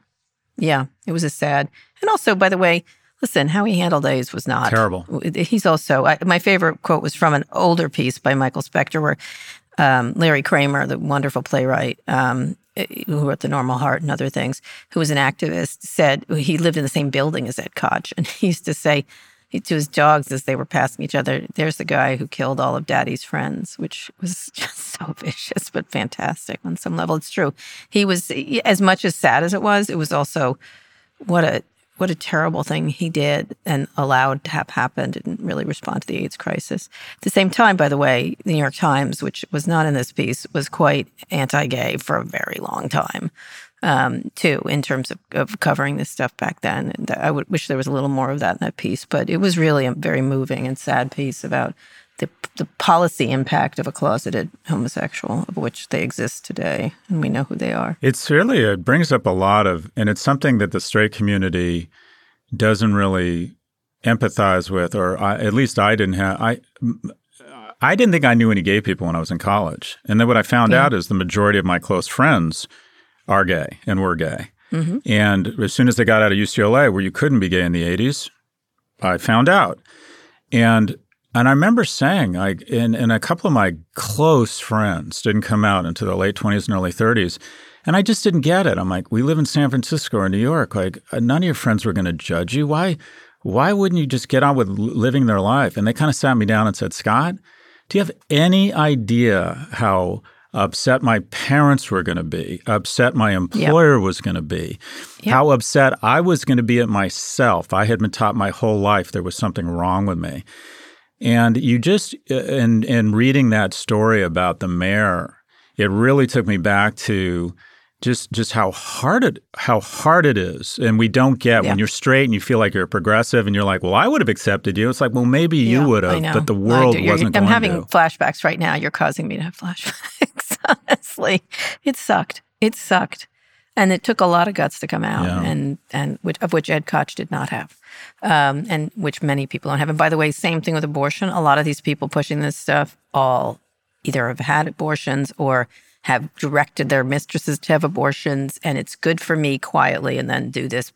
Yeah, it was a sad. And also, by the way, listen, how he handled AIDS was not terrible. He's also I, my favorite quote was from an older piece by Michael Specter, where um, Larry Kramer, the wonderful playwright um, who wrote The Normal Heart and other things, who was an activist, said he lived in the same building as Ed Koch, and he used to say to his dogs as they were passing each other. There's the guy who killed all of Daddy's friends, which was just so vicious but fantastic on some level. It's true. He was as much as sad as it was. It was also what a what a terrible thing he did and allowed to have happened didn't really respond to the AIDS crisis. At the same time, by the way, the New York Times, which was not in this piece, was quite anti-gay for a very long time um, too, in terms of, of covering this stuff back then. And I would wish there was a little more of that in that piece, but it was really a very moving and sad piece about the, the policy impact of a closeted homosexual, of which they exist today, and we know who they are. It's really, it brings up a lot of, and it's something that the straight community doesn't really empathize with, or I, at least I didn't have. I I didn't think I knew any gay people when I was in college, and then what I found yeah. out is the majority of my close friends are gay and were gay. Mm-hmm. And as soon as they got out of UCLA, where you couldn't be gay in the 80s, I found out. And and I remember saying, like, and, and a couple of my close friends didn't come out into the late 20s and early 30s. And I just didn't get it. I'm like, we live in San Francisco or New York. Like, uh, none of your friends were going to judge you. Why, why wouldn't you just get on with living their life? And they kind of sat me down and said, Scott, do you have any idea how upset my parents were going to be, upset my employer yep. was going to be, yep. how upset I was going to be at myself. I had been taught my whole life there was something wrong with me. And you just uh, in in reading that story about the mayor, it really took me back to just just how hard it how hard it is and we don't get yeah. when you're straight and you feel like you're progressive and you're like well i would have accepted you it's like well maybe you yeah, would have but the world wasn't i'm having to. flashbacks right now you're causing me to have flashbacks honestly. It sucked. It sucked. And it took a lot of guts to come out, yeah. and and which, of which Ed Koch did not have, um, and which many people don't have. And by the way, same thing with abortion. A lot of these people pushing this stuff all either have had abortions or have directed their mistresses to have abortions, and it's good for me quietly, and then do this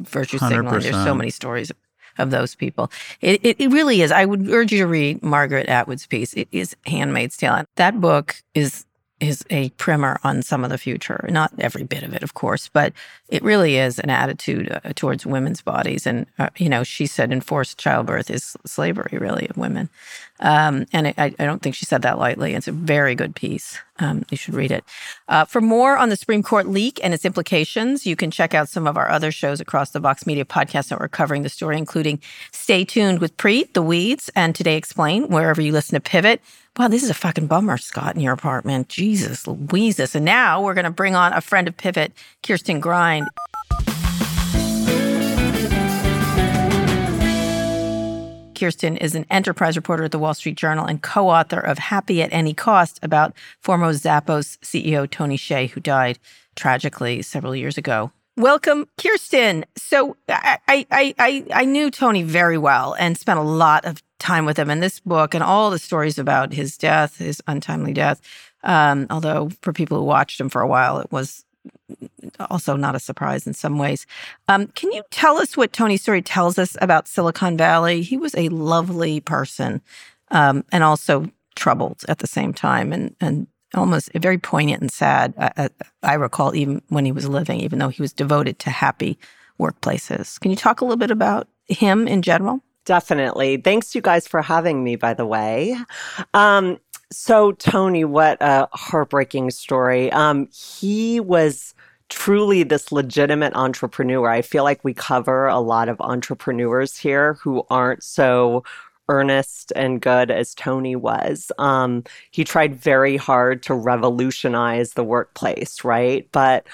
virtue signaling. There's so many stories of those people. It, it, it, really is. I would urge you to read Margaret Atwood's piece. It is Handmaid's Tale. That book is is a primer on some of the future. Not every bit of it, of course, but it really is an attitude uh, towards women's bodies. And, uh, you know, she said enforced childbirth is slavery, really, of women. Um, and I, I, don't think she said that lightly. It's a very good piece. Um, you should read it. Uh, for more on the Supreme Court leak and its implications, you can check out some of our other shows across the Vox Media podcast network covering the story, including Stay Tuned with Preet, The Weeds, and Today Explained, wherever you listen to Pivot. Wow, this is a fucking bummer, Scott, in your apartment. Jesus Louises. And now we're going to bring on a friend of Pivot, Kirsten Grind. Kirsten is an enterprise reporter at the Wall Street Journal and co author of Happy at Any Cost about former Zappos CEO Tony Hsieh, who died tragically several years ago. Welcome, Kirsten. So I, I, I, I knew Tony very well and spent a lot of time with him. And this book and all the stories about his death, his untimely death, um, although for people who watched him for a while, it was also not a surprise in some ways. Um, can you tell us what Tony's story tells us about Silicon Valley? He was a lovely person um, and also troubled at the same time and, and almost very poignant and sad. I, I, recall even when he was living, even though he was devoted to happy workplaces. Can you talk a little bit about him in general? Definitely. Thanks, you guys, for having me, by the way. Um, so, Tony, what a heartbreaking story. Um, he was truly this legitimate entrepreneur. I feel like we cover a lot of entrepreneurs here who aren't so earnest and good as Tony was. Um, he tried very hard to revolutionize the workplace, right? But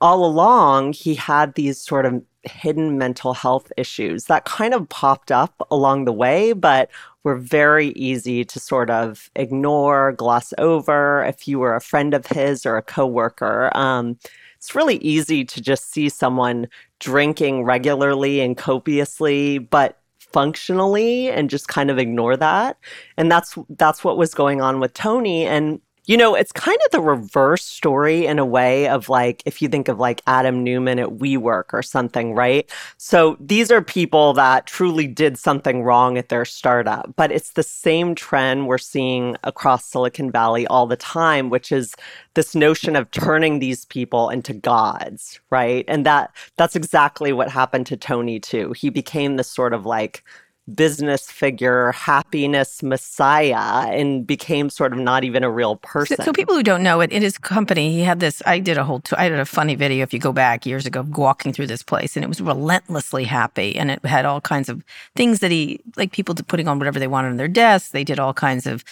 all along, he had these sort of hidden mental health issues that kind of popped up along the way, but were very easy to sort of ignore, gloss over if you were a friend of his or a coworker. Um, it's really easy to just see someone drinking regularly and copiously, but functionally and just kind of ignore that. And that's that's what was going on with Tony and you know, it's kind of the reverse story in a way of like, if you think of like Adam Neumann at WeWork or something, right? So these are people that truly did something wrong at their startup, but it's the same trend we're seeing across Silicon Valley all the time, which is this notion of turning these people into gods, right? And that that's exactly what happened to Tony too. He became this sort of like business figure, happiness messiah, and became sort of not even a real person. So, so people who don't know it, in his company, he had this. I did a whole. I did a funny video if you go back years ago, walking through this place, and it was relentlessly happy, and it had all kinds of things that he like people putting on whatever they wanted on their desks. They did all kinds of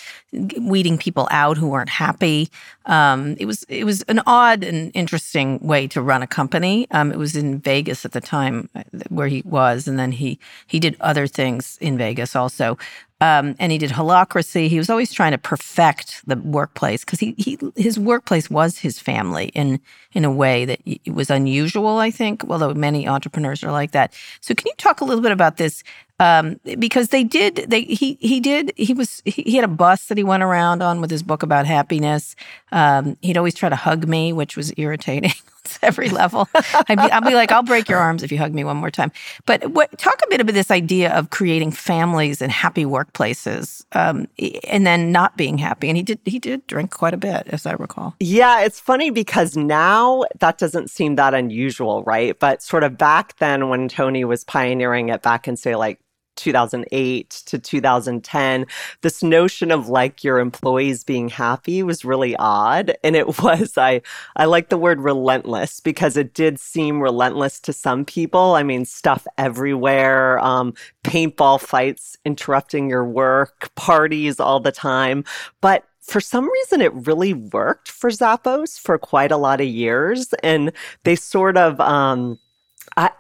weeding people out who weren't happy. Um, it was it was an odd and interesting way to run a company. Um, it was in Vegas at the time uh, where he was, and then he he did other things things in Vegas also. Um, and he did Holacracy. He was always trying to perfect the workplace because he, he his workplace was his family in in a way that was unusual, I think. Although many entrepreneurs are like that. So, can you talk a little bit about this? Um, because they did, they he he did. He was he, he, had a bus that he went around on with his book about happiness. Um, he'd always try to hug me, which was irritating. every level. I'd be, I'll be like, I'll break your arms if you hug me one more time. But what, talk a bit about this idea of creating families and happy workplaces, um, and then not being happy. And he did he did drink quite a bit, as I recall. Yeah, it's funny because now that doesn't seem that unusual, right? But sort of back then, when Tony was pioneering it, back in say like 2008 to 2010, this notion of like your employees being happy was really odd. And it was, I, I like the word relentless because it did seem relentless to some people. I mean, stuff everywhere, um, paintball fights interrupting your work, parties all the time. But for some reason, it really worked for Zappos for quite a lot of years. And they sort of, um,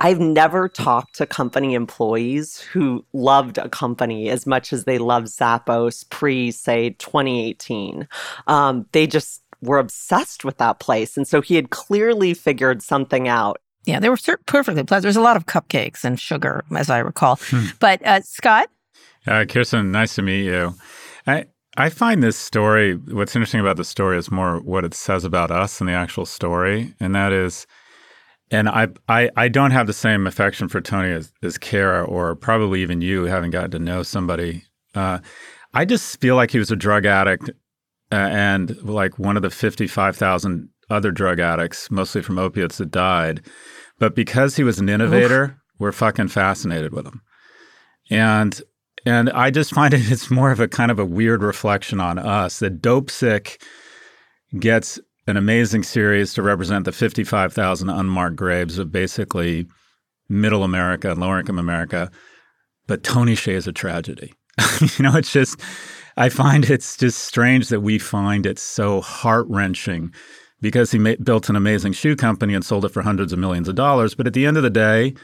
I, have never talked to company employees who loved a company as much as they loved Zappos pre, say, 2018. Um, they just were obsessed with that place. And so he had clearly figured something out. Yeah, they were perfectly pleasant. There's a lot of cupcakes and sugar, as I recall. Hmm. But uh, Scott? Uh, Kirsten, nice to meet you. I, I find this story, what's interesting about the story is more what it says about us than the actual story. And that is, and I, I, I don't have the same affection for Tony as, as Kara or probably even you, having gotten to know somebody. Uh, I just feel like he was a drug addict uh, and like one of the 55,000 other drug addicts, mostly from opiates, that died. But because he was an innovator, Oof. we're fucking fascinated with him. And and I just find it it's more of a kind of a weird reflection on us that Dopesick gets an amazing series to represent the 55,000 unmarked graves of basically middle America and lower income America. But Tony Hsieh is a tragedy. you know, it's just, I find it's just strange that we find it so heart wrenching because he ma- built an amazing shoe company and sold it for hundreds of millions of dollars. But at the end of the day,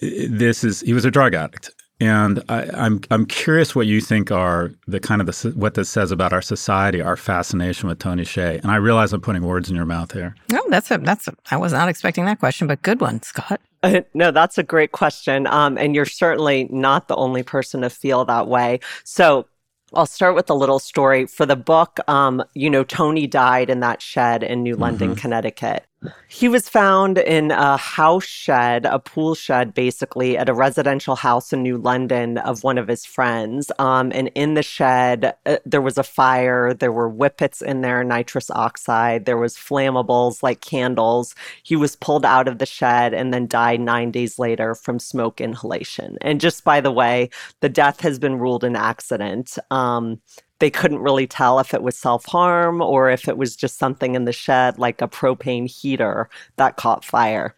this is, he was a drug addict. And I, am I'm, I'm curious what you think are the kind of the, what this says about our society, our fascination with Tony Hsieh. And I realize I'm putting words in your mouth here. No, that's a that's a, I was not expecting that question, but good one, Scott. Uh, no, that's a great question. Um, and you're certainly not the only person to feel that way. So I'll start with a little story. For the book, um, you know, Tony died in that shed in New London, mm-hmm. Connecticut. He was found in a house shed, a pool shed, basically, at a residential house in New London of one of his friends. Um, and in the shed, uh, there was a fire. There were whippits in there, nitrous oxide. There was flammables like candles. He was pulled out of the shed and then died nine days later from smoke inhalation. And just by the way, the death has been ruled an accident. Um, they couldn't really tell if it was self harm or if it was just something in the shed, like a propane heater that caught fire.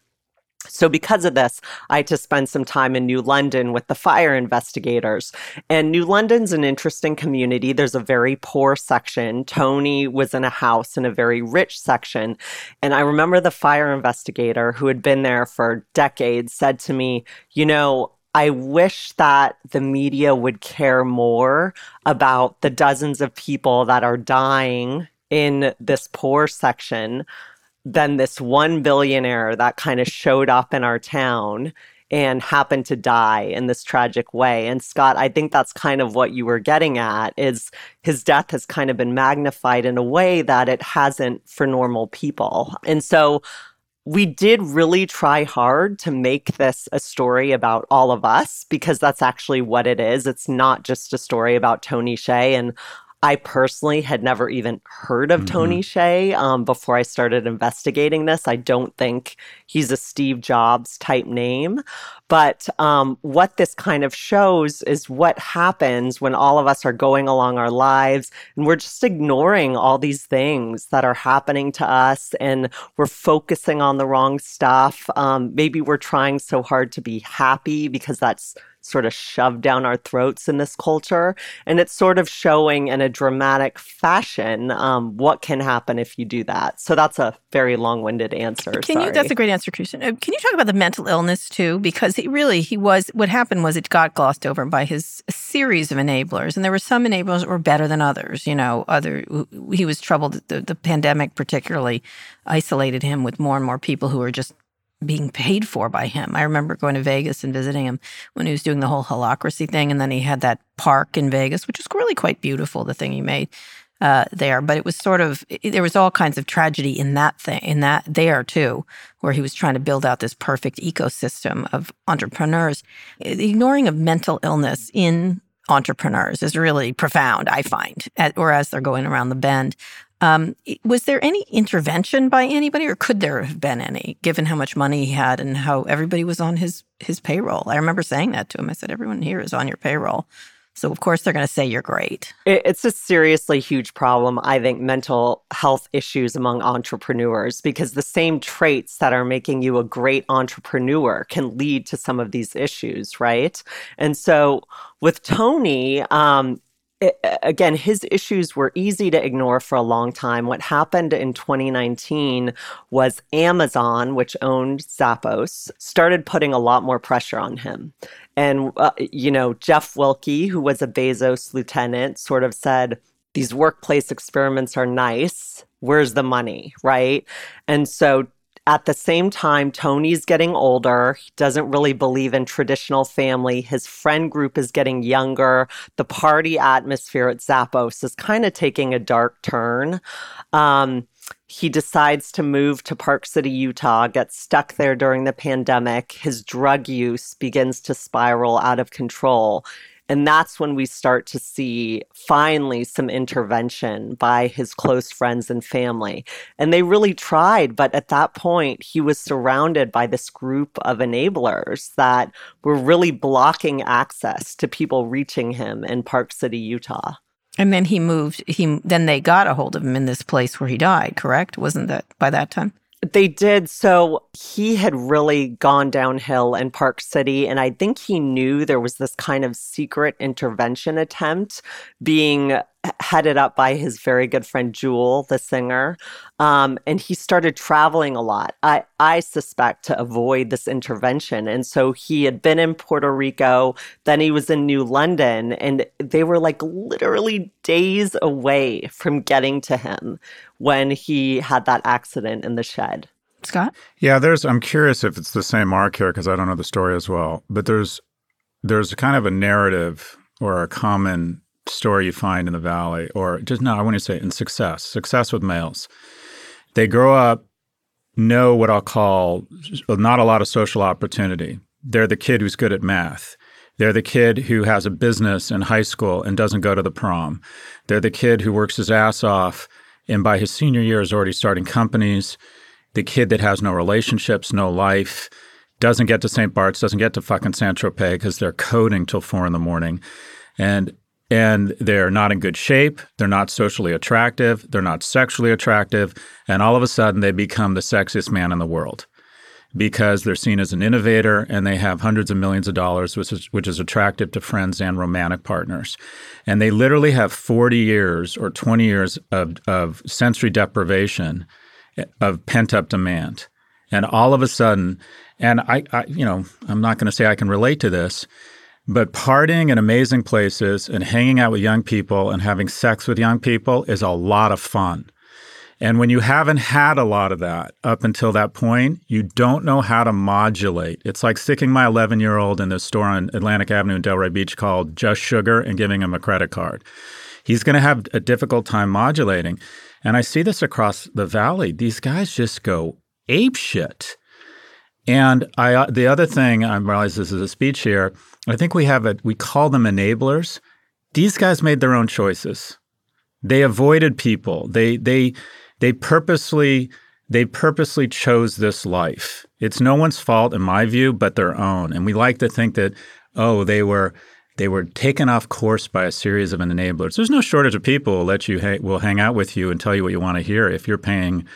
So, because of this, I had to spend some time in New London with the fire investigators. And New London's an interesting community. There's a very poor section. Tony was in a house in a very rich section. And I remember the fire investigator who had been there for decades said to me, You know, I wish that the media would care more about the dozens of people that are dying in this poor section than this one billionaire that kind of showed up in our town and happened to die in this tragic way. And Scott, I think that's kind of what you were getting at is his death has kind of been magnified in a way that it hasn't for normal people. And so we did really try hard to make this a story about all of us because that's actually what it is. It's not just a story about Tony Hsieh. And I personally had never even heard of mm-hmm. Tony Hsieh um, before I started investigating this. I don't think he's a Steve Jobs type name. But um, what this kind of shows is what happens when all of us are going along our lives and we're just ignoring all these things that are happening to us and we're focusing on the wrong stuff. Um, maybe we're trying so hard to be happy because that's sort of shoved down our throats in this culture. And it's sort of showing in a dramatic fashion um, what can happen if you do that. So that's a very long winded answer. Can Sorry. you? That's a great answer, Kirsten. Uh, can you talk about the mental illness too? Because he really, he was, what happened was it got glossed over by his series of enablers. And there were some enablers that were better than others. You know, other, he was troubled, the, the pandemic particularly isolated him with more and more people who were just being paid for by him. I remember going to Vegas and visiting him when he was doing the whole holacracy thing, and then he had that park in Vegas, which was really quite beautiful. The thing he made uh, there, but it was sort of there was all kinds of tragedy in that thing, in that there too, where he was trying to build out this perfect ecosystem of entrepreneurs. The ignoring of mental illness in entrepreneurs is really profound, I find, or as they're going around the bend. Um, was there any intervention by anybody, or could there have been any, given how much money he had and how everybody was on his his payroll? I remember saying that to him. I said, "Everyone here is on your payroll." So, of course, they're going to say you're great. It's a seriously huge problem, I think, mental health issues among entrepreneurs, because the same traits that are making you a great entrepreneur can lead to some of these issues, right? And so, with Tony, um, again, his issues were easy to ignore for a long time. What happened in 2019 was Amazon, which owned Zappos, started putting a lot more pressure on him. And, uh, you know, Jeff Wilke, who was a Bezos lieutenant, sort of said, these workplace experiments are nice. Where's the money? Right. And so at the same time, Tony's getting older. He doesn't really believe in traditional family. His friend group is getting younger. The party atmosphere at Zappos is kind of taking a dark turn. Um, he decides to move to Park City, Utah, gets stuck there during the pandemic. His drug use begins to spiral out of control. And that's when we start to see finally some intervention by his close friends and family. And they really tried, but at that point, he was surrounded by this group of enablers that were really blocking access to people reaching him in Park City, Utah. And then he moved, he then they got a hold of him in this place where he died, correct? Wasn't that by that time? They did. So he had really gone downhill in Park City. And I think he knew there was this kind of secret intervention attempt being headed up by his very good friend Jewel, the singer. Um, and he started traveling a lot, I, I suspect, to avoid this intervention. And so he had been in Puerto Rico, then he was in New London, and they were like literally days away from getting to him when he had that accident in the shed. Scott? Yeah, there's I'm curious if it's the same arc here because I don't know the story as well. But there's there's kind of a narrative or a common story you find in the valley, or just no, I want to say in success, success with males. They grow up, know what I'll call not a lot of social opportunity. They're the kid who's good at math. They're the kid who has a business in high school and doesn't go to the prom. They're the kid who works his ass off and by his senior year is already starting companies. The kid that has no relationships, no life, doesn't get to St. Bart's, doesn't get to fucking Saint Tropez because they're coding till four in the morning. And and they're not in good shape. They're not socially attractive. They're not sexually attractive. And all of a sudden, they become the sexiest man in the world because they're seen as an innovator and they have hundreds of millions of dollars, which is, which is attractive to friends and romantic partners. And they literally have 40 years or 20 years of, of sensory deprivation eh, of pent up demand. And all of a sudden, and I, I you know, I'm not going to say I can relate to this, but partying in amazing places and hanging out with young people and having sex with young people is a lot of fun. And when you haven't had a lot of that up until that point, you don't know how to modulate. It's like sticking my 11 year old in this store on Atlantic Avenue in Delray Beach called Just Sugar and giving him a credit card. He's going to have a difficult time modulating. And I see this across the valley. These guys just go ape shit. And I, uh, the other thing I realize this is a speech here I think we have a we call them enablers. These guys made their own choices. They avoided people. They they they purposely they purposely chose this life. It's no one's fault in my view but their own. And we like to think that oh, they were they were taken off course by a series of enablers. There's no shortage of people let you ha- will hang out with you and tell you what you want to hear if you're paying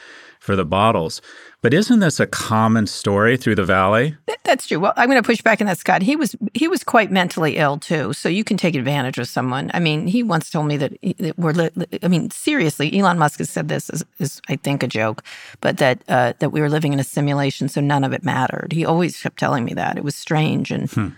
for the bottles. But isn't this a common story through the valley? That's true. Well, I'm going to push back on that, Scott. He was he was quite mentally ill too, so you can take advantage of someone. I mean, he once told me that, that we're. Li- I mean, seriously, Elon Musk has said this is, is I think, a joke, but that uh, that we were living in a simulation, so none of it mattered. He always kept telling me that. It was strange and. Hmm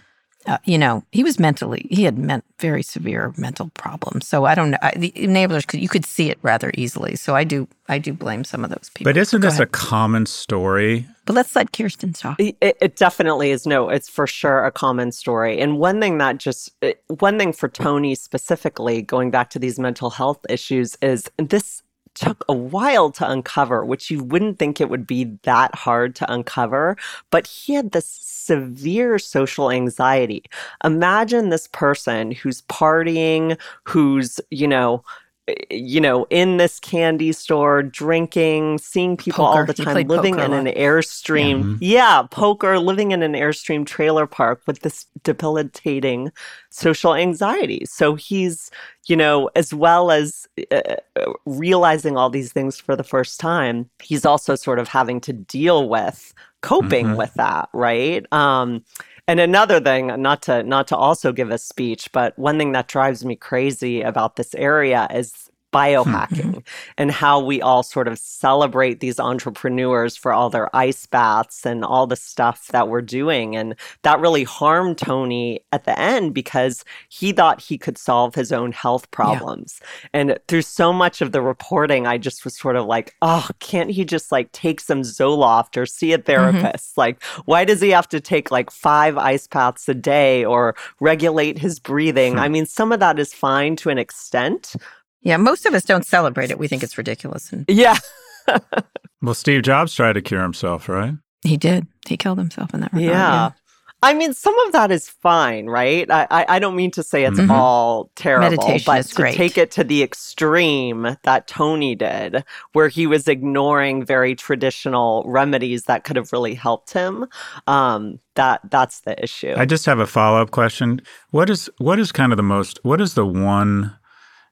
uh, you know, he was mentally, he had meant very severe mental problems. So I don't know. I, the enablers, you could see it rather easily. So I do, I do blame some of those people. But isn't Go this ahead. a common story? But let's let Kirsten talk. It, it, definitely is. No, it's for sure a common story. And one thing that just, one thing for Tony specifically, going back to these mental health issues, is this took a while to uncover, which you wouldn't think it would be that hard to uncover. But he had this severe social anxiety. Imagine this person who's partying, who's, you know, eh, you know, in this candy store, drinking, seeing people poker. all the time, living in an Airstream. Yeah. yeah, poker, living in an Airstream trailer park with this debilitating social anxiety. So he's, you know, as well as uh, realizing all these things for the first time, he's also sort of having to deal with coping mm-hmm. with that, right? Um, and another thing, not to not to also give a speech, but one thing that drives me crazy about this area is biohacking and how we all sort of celebrate these entrepreneurs for all their ice baths and all the stuff that we're doing. And that really harmed Tony at the end because he thought he could solve his own health problems. Yeah. And through so much of the reporting, I just was sort of like, oh, can't he just like take some Zoloft or see a mm-hmm. therapist? Mm-hmm. Like, why does he have to take like five ice baths a day or regulate his breathing? Hmm. I mean, some of that is fine to an extent. Yeah, most of us don't celebrate it. We think it's ridiculous. And yeah. well, Steve Jobs tried to cure himself, right? He did. He killed himself in that regard. Yeah. yeah. I mean, some of that is fine, right? I, I, I don't mean to say it's mm-hmm. all terrible, Meditation but is to great. take it to the extreme that Tony did, where he was ignoring very traditional remedies that could have really helped him, um, that that's the issue. I just have a follow up question. What is what is kind of the most? What is the one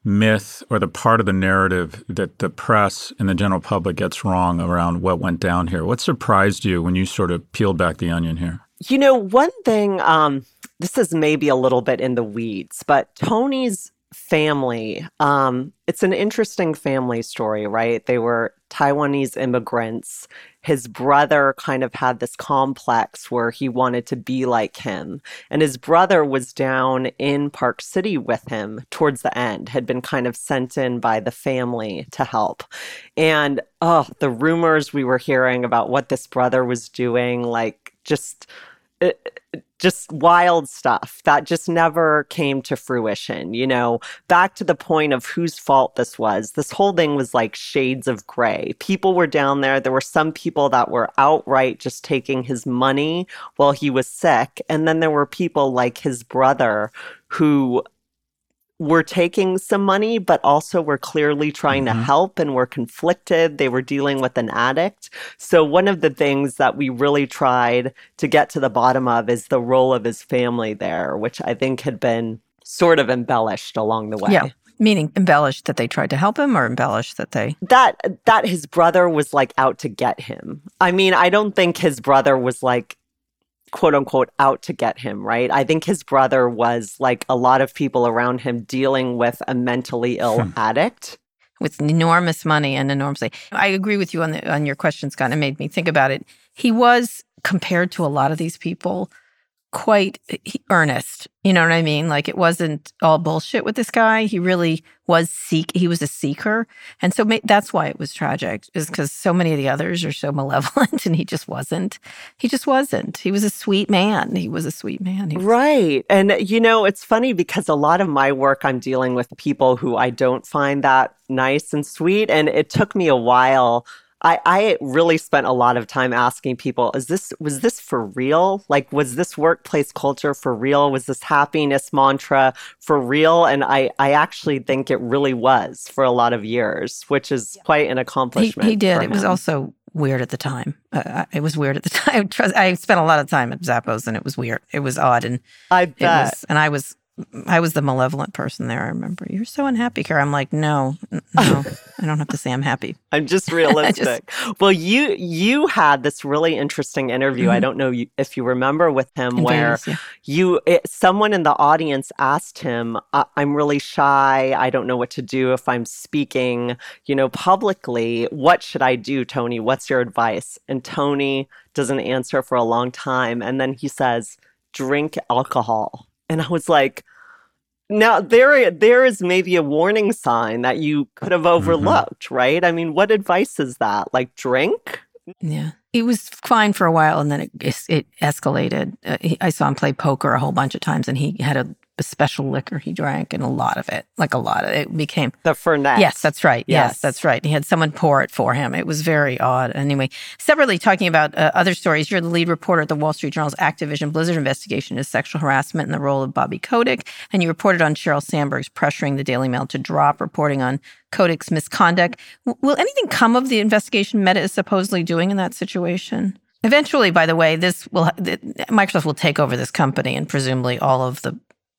myth or the part of the narrative that the press and the general public gets wrong around what went down here? What surprised you when you sort of peeled back the onion here? You know, one thing, um, this is maybe a little bit in the weeds, but Tony's family, um, it's an interesting family story, right? They were Taiwanese immigrants his brother kind of had this complex where he wanted to be like him. And his brother was down in Park City with him towards the end, had been kind of sent in by the family to help. And oh, the rumors we were hearing about what this brother was doing, like just Uh, just wild stuff that just never came to fruition. You know, back to the point of whose fault this was. This whole thing was like shades of gray. People were down there. There were some people that were outright just taking his money while he was sick. And then there were people like his brother who were taking some money, but also were clearly trying mm-hmm. to help and were conflicted. They were dealing with an addict. So, one of the things that we really tried to get to the bottom of is the role of his family there, which I think had been sort of embellished along the way. Yeah. Meaning embellished that they tried to help him or embellished that they that that his brother was like out to get him. I mean, I don't think his brother was like quote unquote out to get him, right? I think his brother was like a lot of people around him dealing with a mentally ill hmm. addict with enormous money and enormously. I agree with you on the on your question, Scott. It made me think about it. He was compared to a lot of these people quite uh, earnest. You know what I mean? Like it wasn't all bullshit with this guy. He really was seek. He was a seeker, and so that's why it was tragic. Is because so many of the others are so malevolent, and he just wasn't. He just wasn't. He was a sweet man. He was a sweet man. Was- right. And uh, you know, it's funny because a lot of my work, I'm dealing with people who I don't find that nice and sweet, and it took me a while I, I really spent a lot of time asking people, is this was this for real? Like was this workplace culture for real? Was this happiness mantra for real? And I, I actually think it really was for a lot of years, which is quite an accomplishment. He, he did. It was also weird at the time. Uh, it was weird at the time. Trust, I spent a lot of time at Zappos, and it was weird. It was odd, and I bet. was, and I was, I was the malevolent person there. I remember you're so unhappy, Kara. I'm like, no, no, I don't have to say I'm happy. I'm just realistic. well, you you had this really interesting interview. I Mhm. don't know if you remember with him, where yeah. you it, someone in the audience asked him, I- "I'm really shy. I don't know what to do if I'm speaking, you know, publicly. What should I do, Tony? What's your advice?" And Tony doesn't answer for a long time, and then he says, "Drink alcohol." And I was like. Now there there is maybe a warning sign that you could have overlooked, right? I mean, what advice is that? Like drink? Yeah, it was fine for a while, and then it it escalated. Uh, he, I saw him play poker a whole bunch of times, and he had a, a special liquor he drank, and a lot of it, like a lot of it, became. The Fernet. Yes, that's right. Yes. Yes. that's right. He had someone pour it for him. It was very odd. Anyway, separately talking about uh, other stories, you're the lead reporter at the Wall Street Journal's Activision Blizzard investigation into sexual harassment and the role of Bobby Kotick, and you reported on Sheryl Sandberg's pressuring the Daily Mail to drop reporting on Kotick's misconduct. W- will anything come of the investigation Meta is supposedly doing in that situation? Eventually, by the way, this will Microsoft will take over this company, and presumably all of the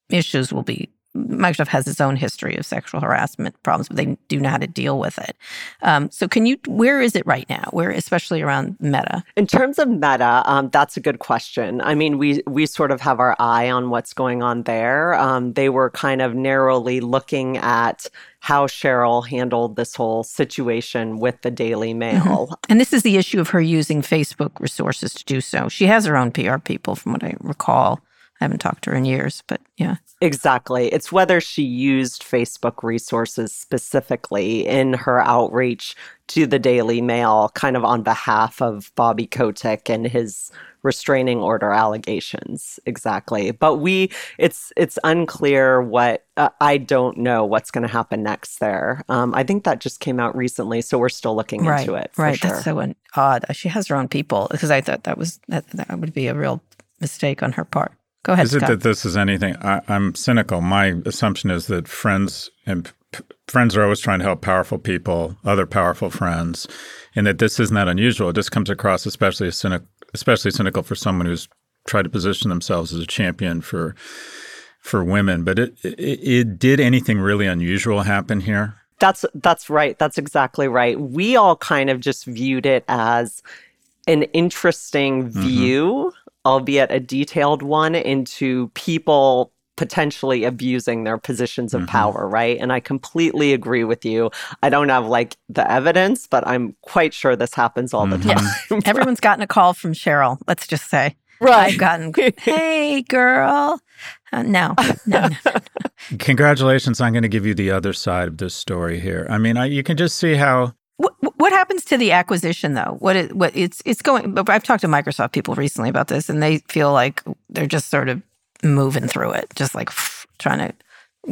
issues will be. Microsoft has its own history of sexual harassment problems, but they do know how to deal with it. Um, so, can you? Where is it right now? Where, especially around Meta? In terms of Meta, um, that's a good question. I mean, we we sort of have our eye on what's going on there. Um, they were kind of narrowly looking at how Sheryl handled this whole situation with the Daily Mail. And this is the issue of her using Facebook resources to do so. She has her own PR people, from what I recall. I haven't talked to her in years, but yeah. Exactly. It's whether she used Facebook resources specifically in her outreach to the Daily Mail, kind of on behalf of Bobby Kotick and his restraining order allegations. Exactly. But we, it's it's unclear what uh, I don't know what's going to happen next there. Um, I think that just came out recently, so we're still looking right, into it. Right. Sure. That's so un- odd. She has her own people because I thought that was that, that would be a real mistake on her part. Go ahead, Is it Scott. that this is anything? I, I'm cynical. My assumption is that friends and p- friends are always trying to help powerful people, other powerful friends, and that this isn't that unusual. It just comes across especially as cynic, especially cynical for someone who's tried to position themselves as a champion for for women. But it, it, it did anything really unusual happen here? That's that's right. That's exactly right. We all kind of just viewed it as an interesting mm-hmm. view, albeit a detailed one, into people potentially abusing their positions of power, right? And I completely agree with you. I don't have like the evidence, but I'm quite sure this happens all the time. Everyone's gotten a call from Sheryl. Let's just say. Right. I've gotten, hey, girl. Uh, no, no, no. Congratulations! I'm going to give you the other side of this story here. I mean, I, you can just see how What, what happens to the acquisition, though? What it, what it's it's going. But I've talked to Microsoft people recently about this, and they feel like they're just sort of moving through it, just like trying to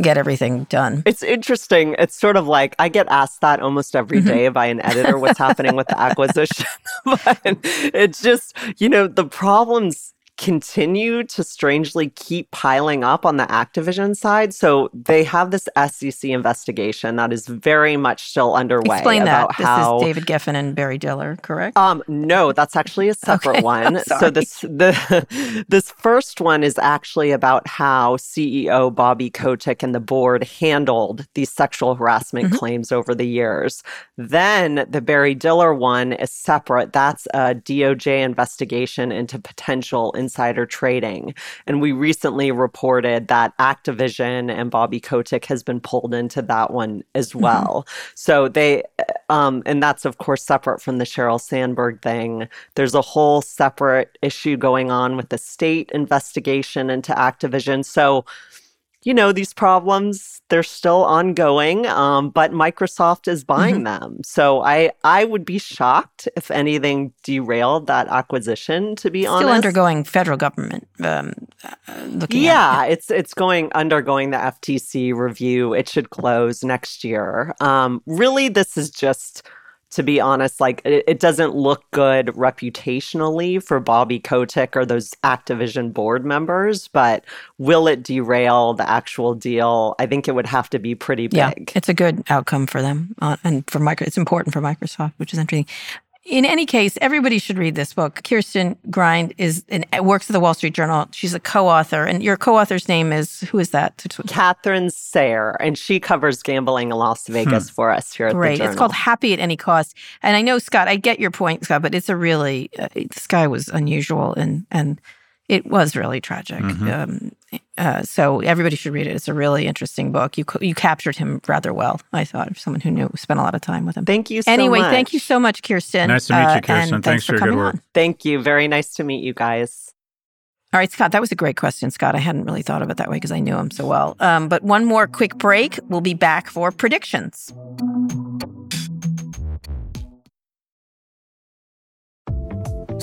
get everything done. It's interesting. It's sort of like I get asked that almost every Mm-hmm. day by an editor what's happening with the acquisition. but it's just, you know, the problems continue to strangely keep piling up on the Activision side. So they have this SEC investigation that is very much still underway Explain about that. This is David Geffen and Barry Diller, correct? um, no, that's actually a separate Okay, one. So this the this first one is actually about how CEO Bobby Kotick and the board handled these sexual harassment Mm-hmm. claims over the years. Then the Barry Diller one is separate. That's a DOJ investigation into potential insider trading. And we recently reported that Activision and Bobby Kotick has been pulled into that one as Mm-hmm. well. So they um, and that's of course separate from the Sheryl Sandberg thing. There's a whole separate issue going on with the state investigation into Activision. So, you know, these problems they're still ongoing, um, but Microsoft is buying them. So I I would be shocked if anything derailed that acquisition. To be Still honest, undergoing federal government um, uh, looking yeah, it. it's it's going undergoing the FTC review. It should close next year. Um, really, this is just to be honest, like it, it, doesn't look good reputationally for Bobby Kotick or those Activision board members, but will it derail the actual deal? I think it would have to be pretty big. Yeah, it's a good outcome for them. Uh, and for Microsoft, it's important for Microsoft, which is interesting in any case, everybody should read this book. Kirsten Grind is in, works at the Wall Street Journal. She's a co-author, and your co-author's name is who is that? Katherine Sayre, and she covers gambling in Las Vegas hmm. for us here at Great. the Journal. It's called Happy at Any Cost. And I know Scott, I get your point, Scott, but it's a really uh, this guy was unusual and and it was really tragic. Mm-hmm. Um, uh, so everybody should read it. It's a really interesting book. You you captured him rather well. I thought someone who knew spent a lot of time with him. Thank you. so Anyway, much. thank you so much, Kirsten. Nice to meet you, uh, Kirsten. Uh, thanks, thanks, for, for your good work. On. Thank you. Very nice to meet you guys. All right, Scott, that was a great question, Scott. I hadn't really thought of it that way because I knew him so well. Um, but one more quick break. We'll be back for predictions.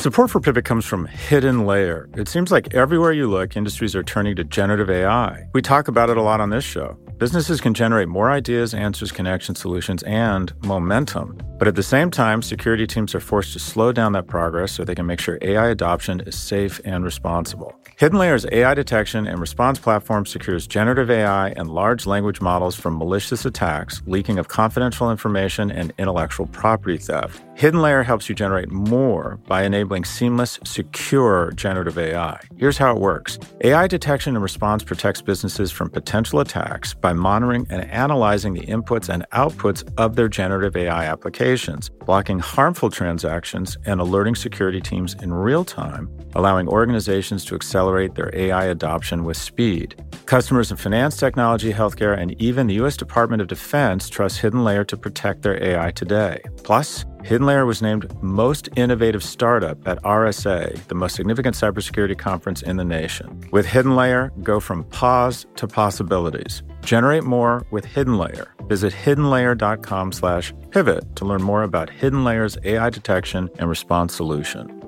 Support for Pivot comes from Hidden Layer. It seems like everywhere you look, industries are turning to generative AI. We talk about it a lot on this show. Businesses can generate more ideas, answers, connections, solutions, and momentum. But at the same time, security teams are forced to slow down that progress so they can make sure AI adoption is safe and responsible. Hidden Layer's AI detection and response platform secures generative AI and large language models from malicious attacks, leaking of confidential information, and intellectual property theft. Hidden Layer helps you generate more by enabling seamless, secure generative AI. Here's how it works AI detection and response protects businesses from potential attacks by monitoring and analyzing the inputs and outputs of their generative AI applications, blocking harmful transactions, and alerting security teams in real time, allowing organizations to accelerate their AI adoption with speed. Customers in finance, technology, healthcare, and even the U.S. Department of Defense trust Hidden Layer to protect their AI today. Plus, Hidden Layer was named Most Innovative Startup at RSA, the most significant cybersecurity conference in the nation. With Hidden Layer, go from pause to possibilities. Generate more with Hidden Layer. Visit hiddenlayer.com slash pivot to learn more about Hidden Layer's AI detection and response solution.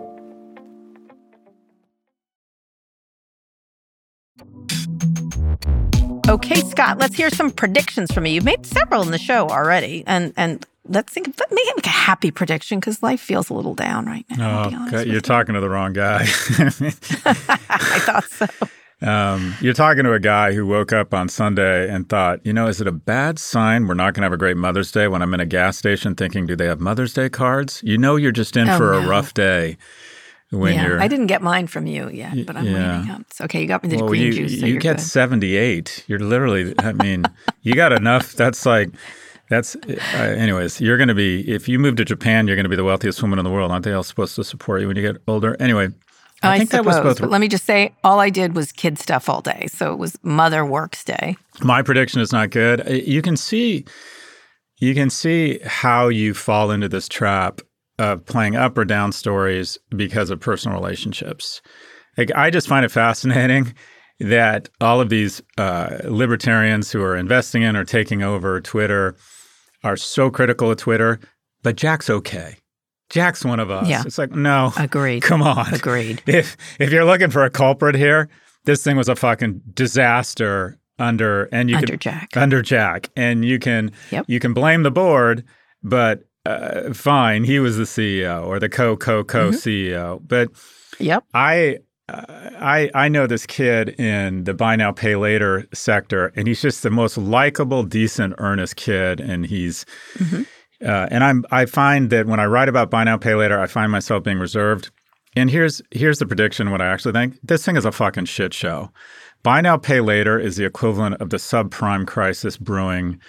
Okay, Scott, let's hear some predictions from you. You've made several in the show already, and and let's think maybe like a happy prediction because life feels a little down right now. Oh, you're talking to the wrong guy. I thought so. Um, you're talking to a guy who woke up on Sunday and thought, you know, is it a bad sign we're not going to have a great Mother's Day when I'm in a gas station thinking, do they have Mother's Day cards? You know, you're just in oh, for no. a rough day. When yeah, you're, I didn't get mine from you yet, but I'm yeah. waiting up. It's okay. You got me the well, green you, juice. So you get good. 78. You're literally, I mean, you got enough. That's like, that's, uh, anyways, you're going to be, if you move to Japan, you're going to be the wealthiest woman in the world. Aren't they all supposed to support you when you get older? Anyway, I, I think suppose, that was both. But let me just say, all I did was kid stuff all day. So it was Mother Works Day. My prediction is not good. Uh, You can see, you can see how you fall into this trap of playing up or down stories because of personal relationships. Like I just find it fascinating that all of these uh, libertarians who are investing in or taking over Twitter are so critical of Twitter, but Jack's okay. Jack's one of us. Yeah. It's like, no. Agreed. Come on. Agreed. If if you're looking for a culprit here, this thing was a fucking disaster under and you Under can Jack. under Jack, and you can Yep. you can blame the board, but uh, fine, he was the CEO or the co co co CEO. But Yep. I I I know this kid in the buy now pay later sector, and he's just the most likable, decent, earnest kid, and he's. Uh, and I'm I find that when I write about buy now pay later, I find myself being reserved. And here's here's the prediction. What I actually think this thing is a fucking shit show. Buy now pay later is the equivalent of the subprime crisis brewing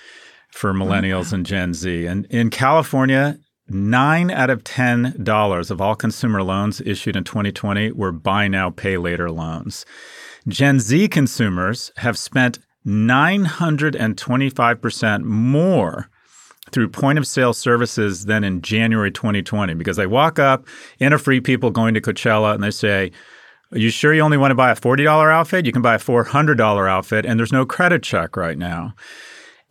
for millennials and Gen Z. And in California, nine out of ten dollars of all consumer loans issued in 2020 were buy now pay later loans. Gen Z consumers have spent 925% more through point of sale services than in January 2020 because they walk up in a free people going to Coachella and they say, Are you sure you only want to buy a $40 outfit? You can buy a $400 outfit and there's no credit check right now.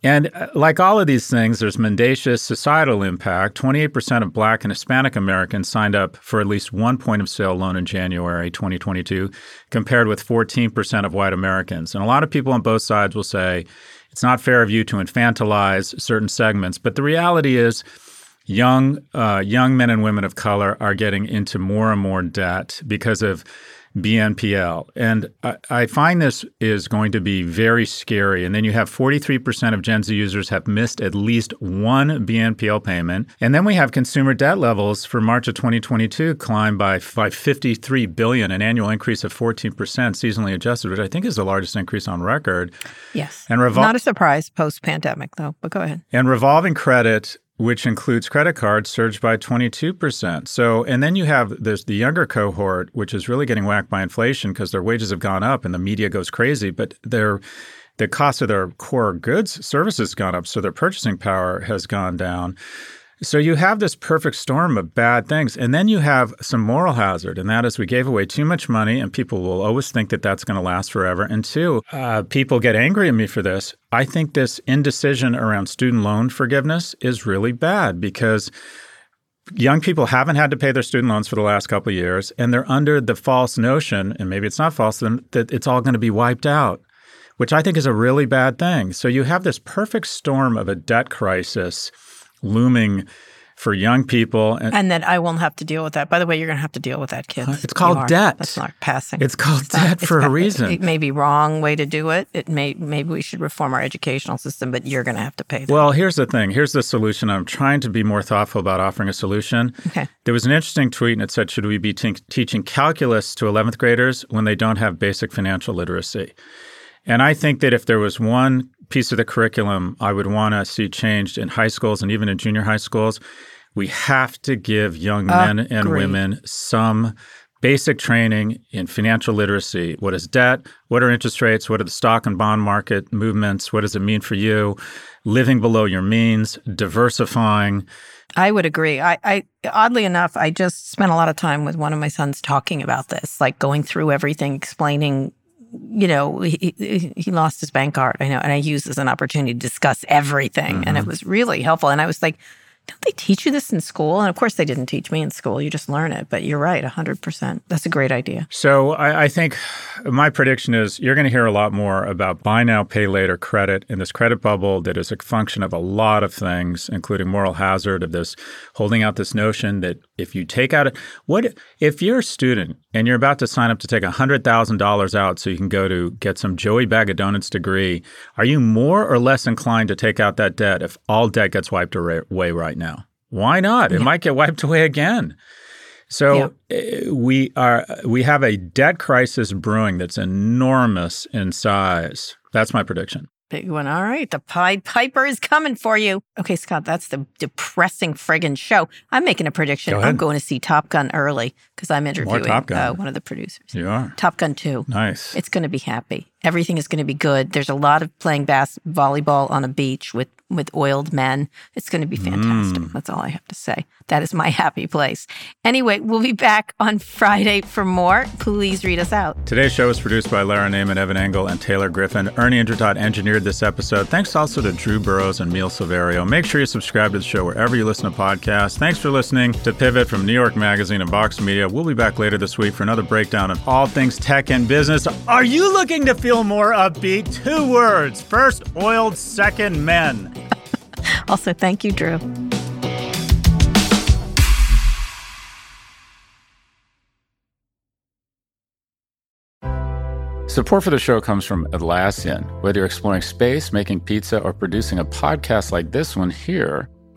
And uh, like all of these things, there's mendacious societal impact. 28% of Black and Hispanic Americans signed up for at least one point of sale loan in January 2022, compared with 14% of white Americans. And a lot of people on both sides will say it's not fair of you to infantilize certain segments. But the reality is, young uh, young men and women of color are getting into more and more debt because of BNPL. And I, I, find this is going to be very scary. And then you have 43% of Gen Z users have missed at least one BNPL payment. And then we have consumer debt levels for March of 2022 climb by, by 53 billion, an annual increase of 14% seasonally adjusted, which I think is the largest increase on record. Yes. And revol- not a surprise post pandemic, though, but go ahead. And revolving credit which includes credit cards, surged by 22%. So, and then you have this the younger cohort, which is really getting whacked by inflation because their wages have gone up and the media goes crazy, but their the cost of their core goods, services gone up, so their purchasing power has gone down. So you have this perfect storm of bad things. And then you have some moral hazard, and that is we gave away too much money, and people will always think that that's going to last forever. And two, uh, people get angry at me for this. I think this indecision around student loan forgiveness is really bad because young people haven't had to pay their student loans for the last couple of years, and they're under the false notion, and maybe it's not false, that it's all going to be wiped out which I think is a really bad thing. So you have this perfect storm of a debt crisis looming for young people. And, and, that I won't have to deal with that. By the way, you're going to have to deal with that, kids. It's called debt. That's not passing. It's called it's debt not, for a reason. It may be wrong way to do it. It may maybe we should reform our educational system, but you're going to have to pay. That. Well, here's the thing. Here's the solution. I'm trying to be more thoughtful about offering a solution. Okay. There was an interesting tweet, and it said, "Should we be te- teaching calculus to 11th graders when they don't have basic financial literacy?" And I think that if there was one piece of the curriculum I would want to see changed in high schools and even in junior high schools. We have to give young ah, men Agreed. and women some basic training in financial literacy. What is debt? What are interest rates? What are the stock and bond market movements? What does it mean for you? Living below your means, diversifying. I would agree. I, I oddly enough, I just spent a lot of time with one of my sons talking about this, like going through everything, explaining you know, he, he lost his bank card. I know. And I used as an opportunity to discuss everything. Mm-hmm. And it mm-hmm. was really helpful. And I was like, don't they teach you this in school? And of course, they didn't teach me in school. You just learn it. But you're right, 100%. That's a great idea. So I, I think my prediction is you're going to hear a lot more about buy now, pay later credit in this credit bubble that is a function of a lot of things, including moral hazard of this holding out this notion that if you take out what if you're a student and you're about to sign up to take $100,000 out so you can go to get some Joey Bag of Donuts degree, are you more or less inclined to take out that debt if all debt gets wiped away right right now. Why not? It yeah. might get wiped away again. So yeah. Eh, we are we have a debt crisis brewing that's enormous in size. That's my prediction. Big one. All right. The Pied Piper is coming for you. Okay, Scott, that's the depressing friggin' show. I'm making a prediction. Go I'm going to see Top Gun early because I'm interviewing uh, one of the producers. You are? Top Gun 2. Nice. It's going to be happy. Everything is going to be good. There's a lot of playing bass volleyball on a beach with with oiled men. It's going to be fantastic. Mm. That's all I have to say. That is my happy place. Anyway, we'll be back on Friday for more. Please read us out. Today's show was produced by Lara Naaman, Evan Engel, and Taylor Griffin. Ernie Indradat engineered this episode. Thanks also to Drew Burrows and Neil Silverio. Make sure you subscribe to the show wherever you listen to podcasts. Thanks for listening to Pivot from New York Magazine and Vox Media. We'll be back later this week for another breakdown of all things tech and business. Are you looking to feel more upbeat? Two words. First oiled, second men. Also, thank you, Drew. Support for the show comes from Atlassian. Whether you're exploring space, making pizza, or producing a podcast like this one here,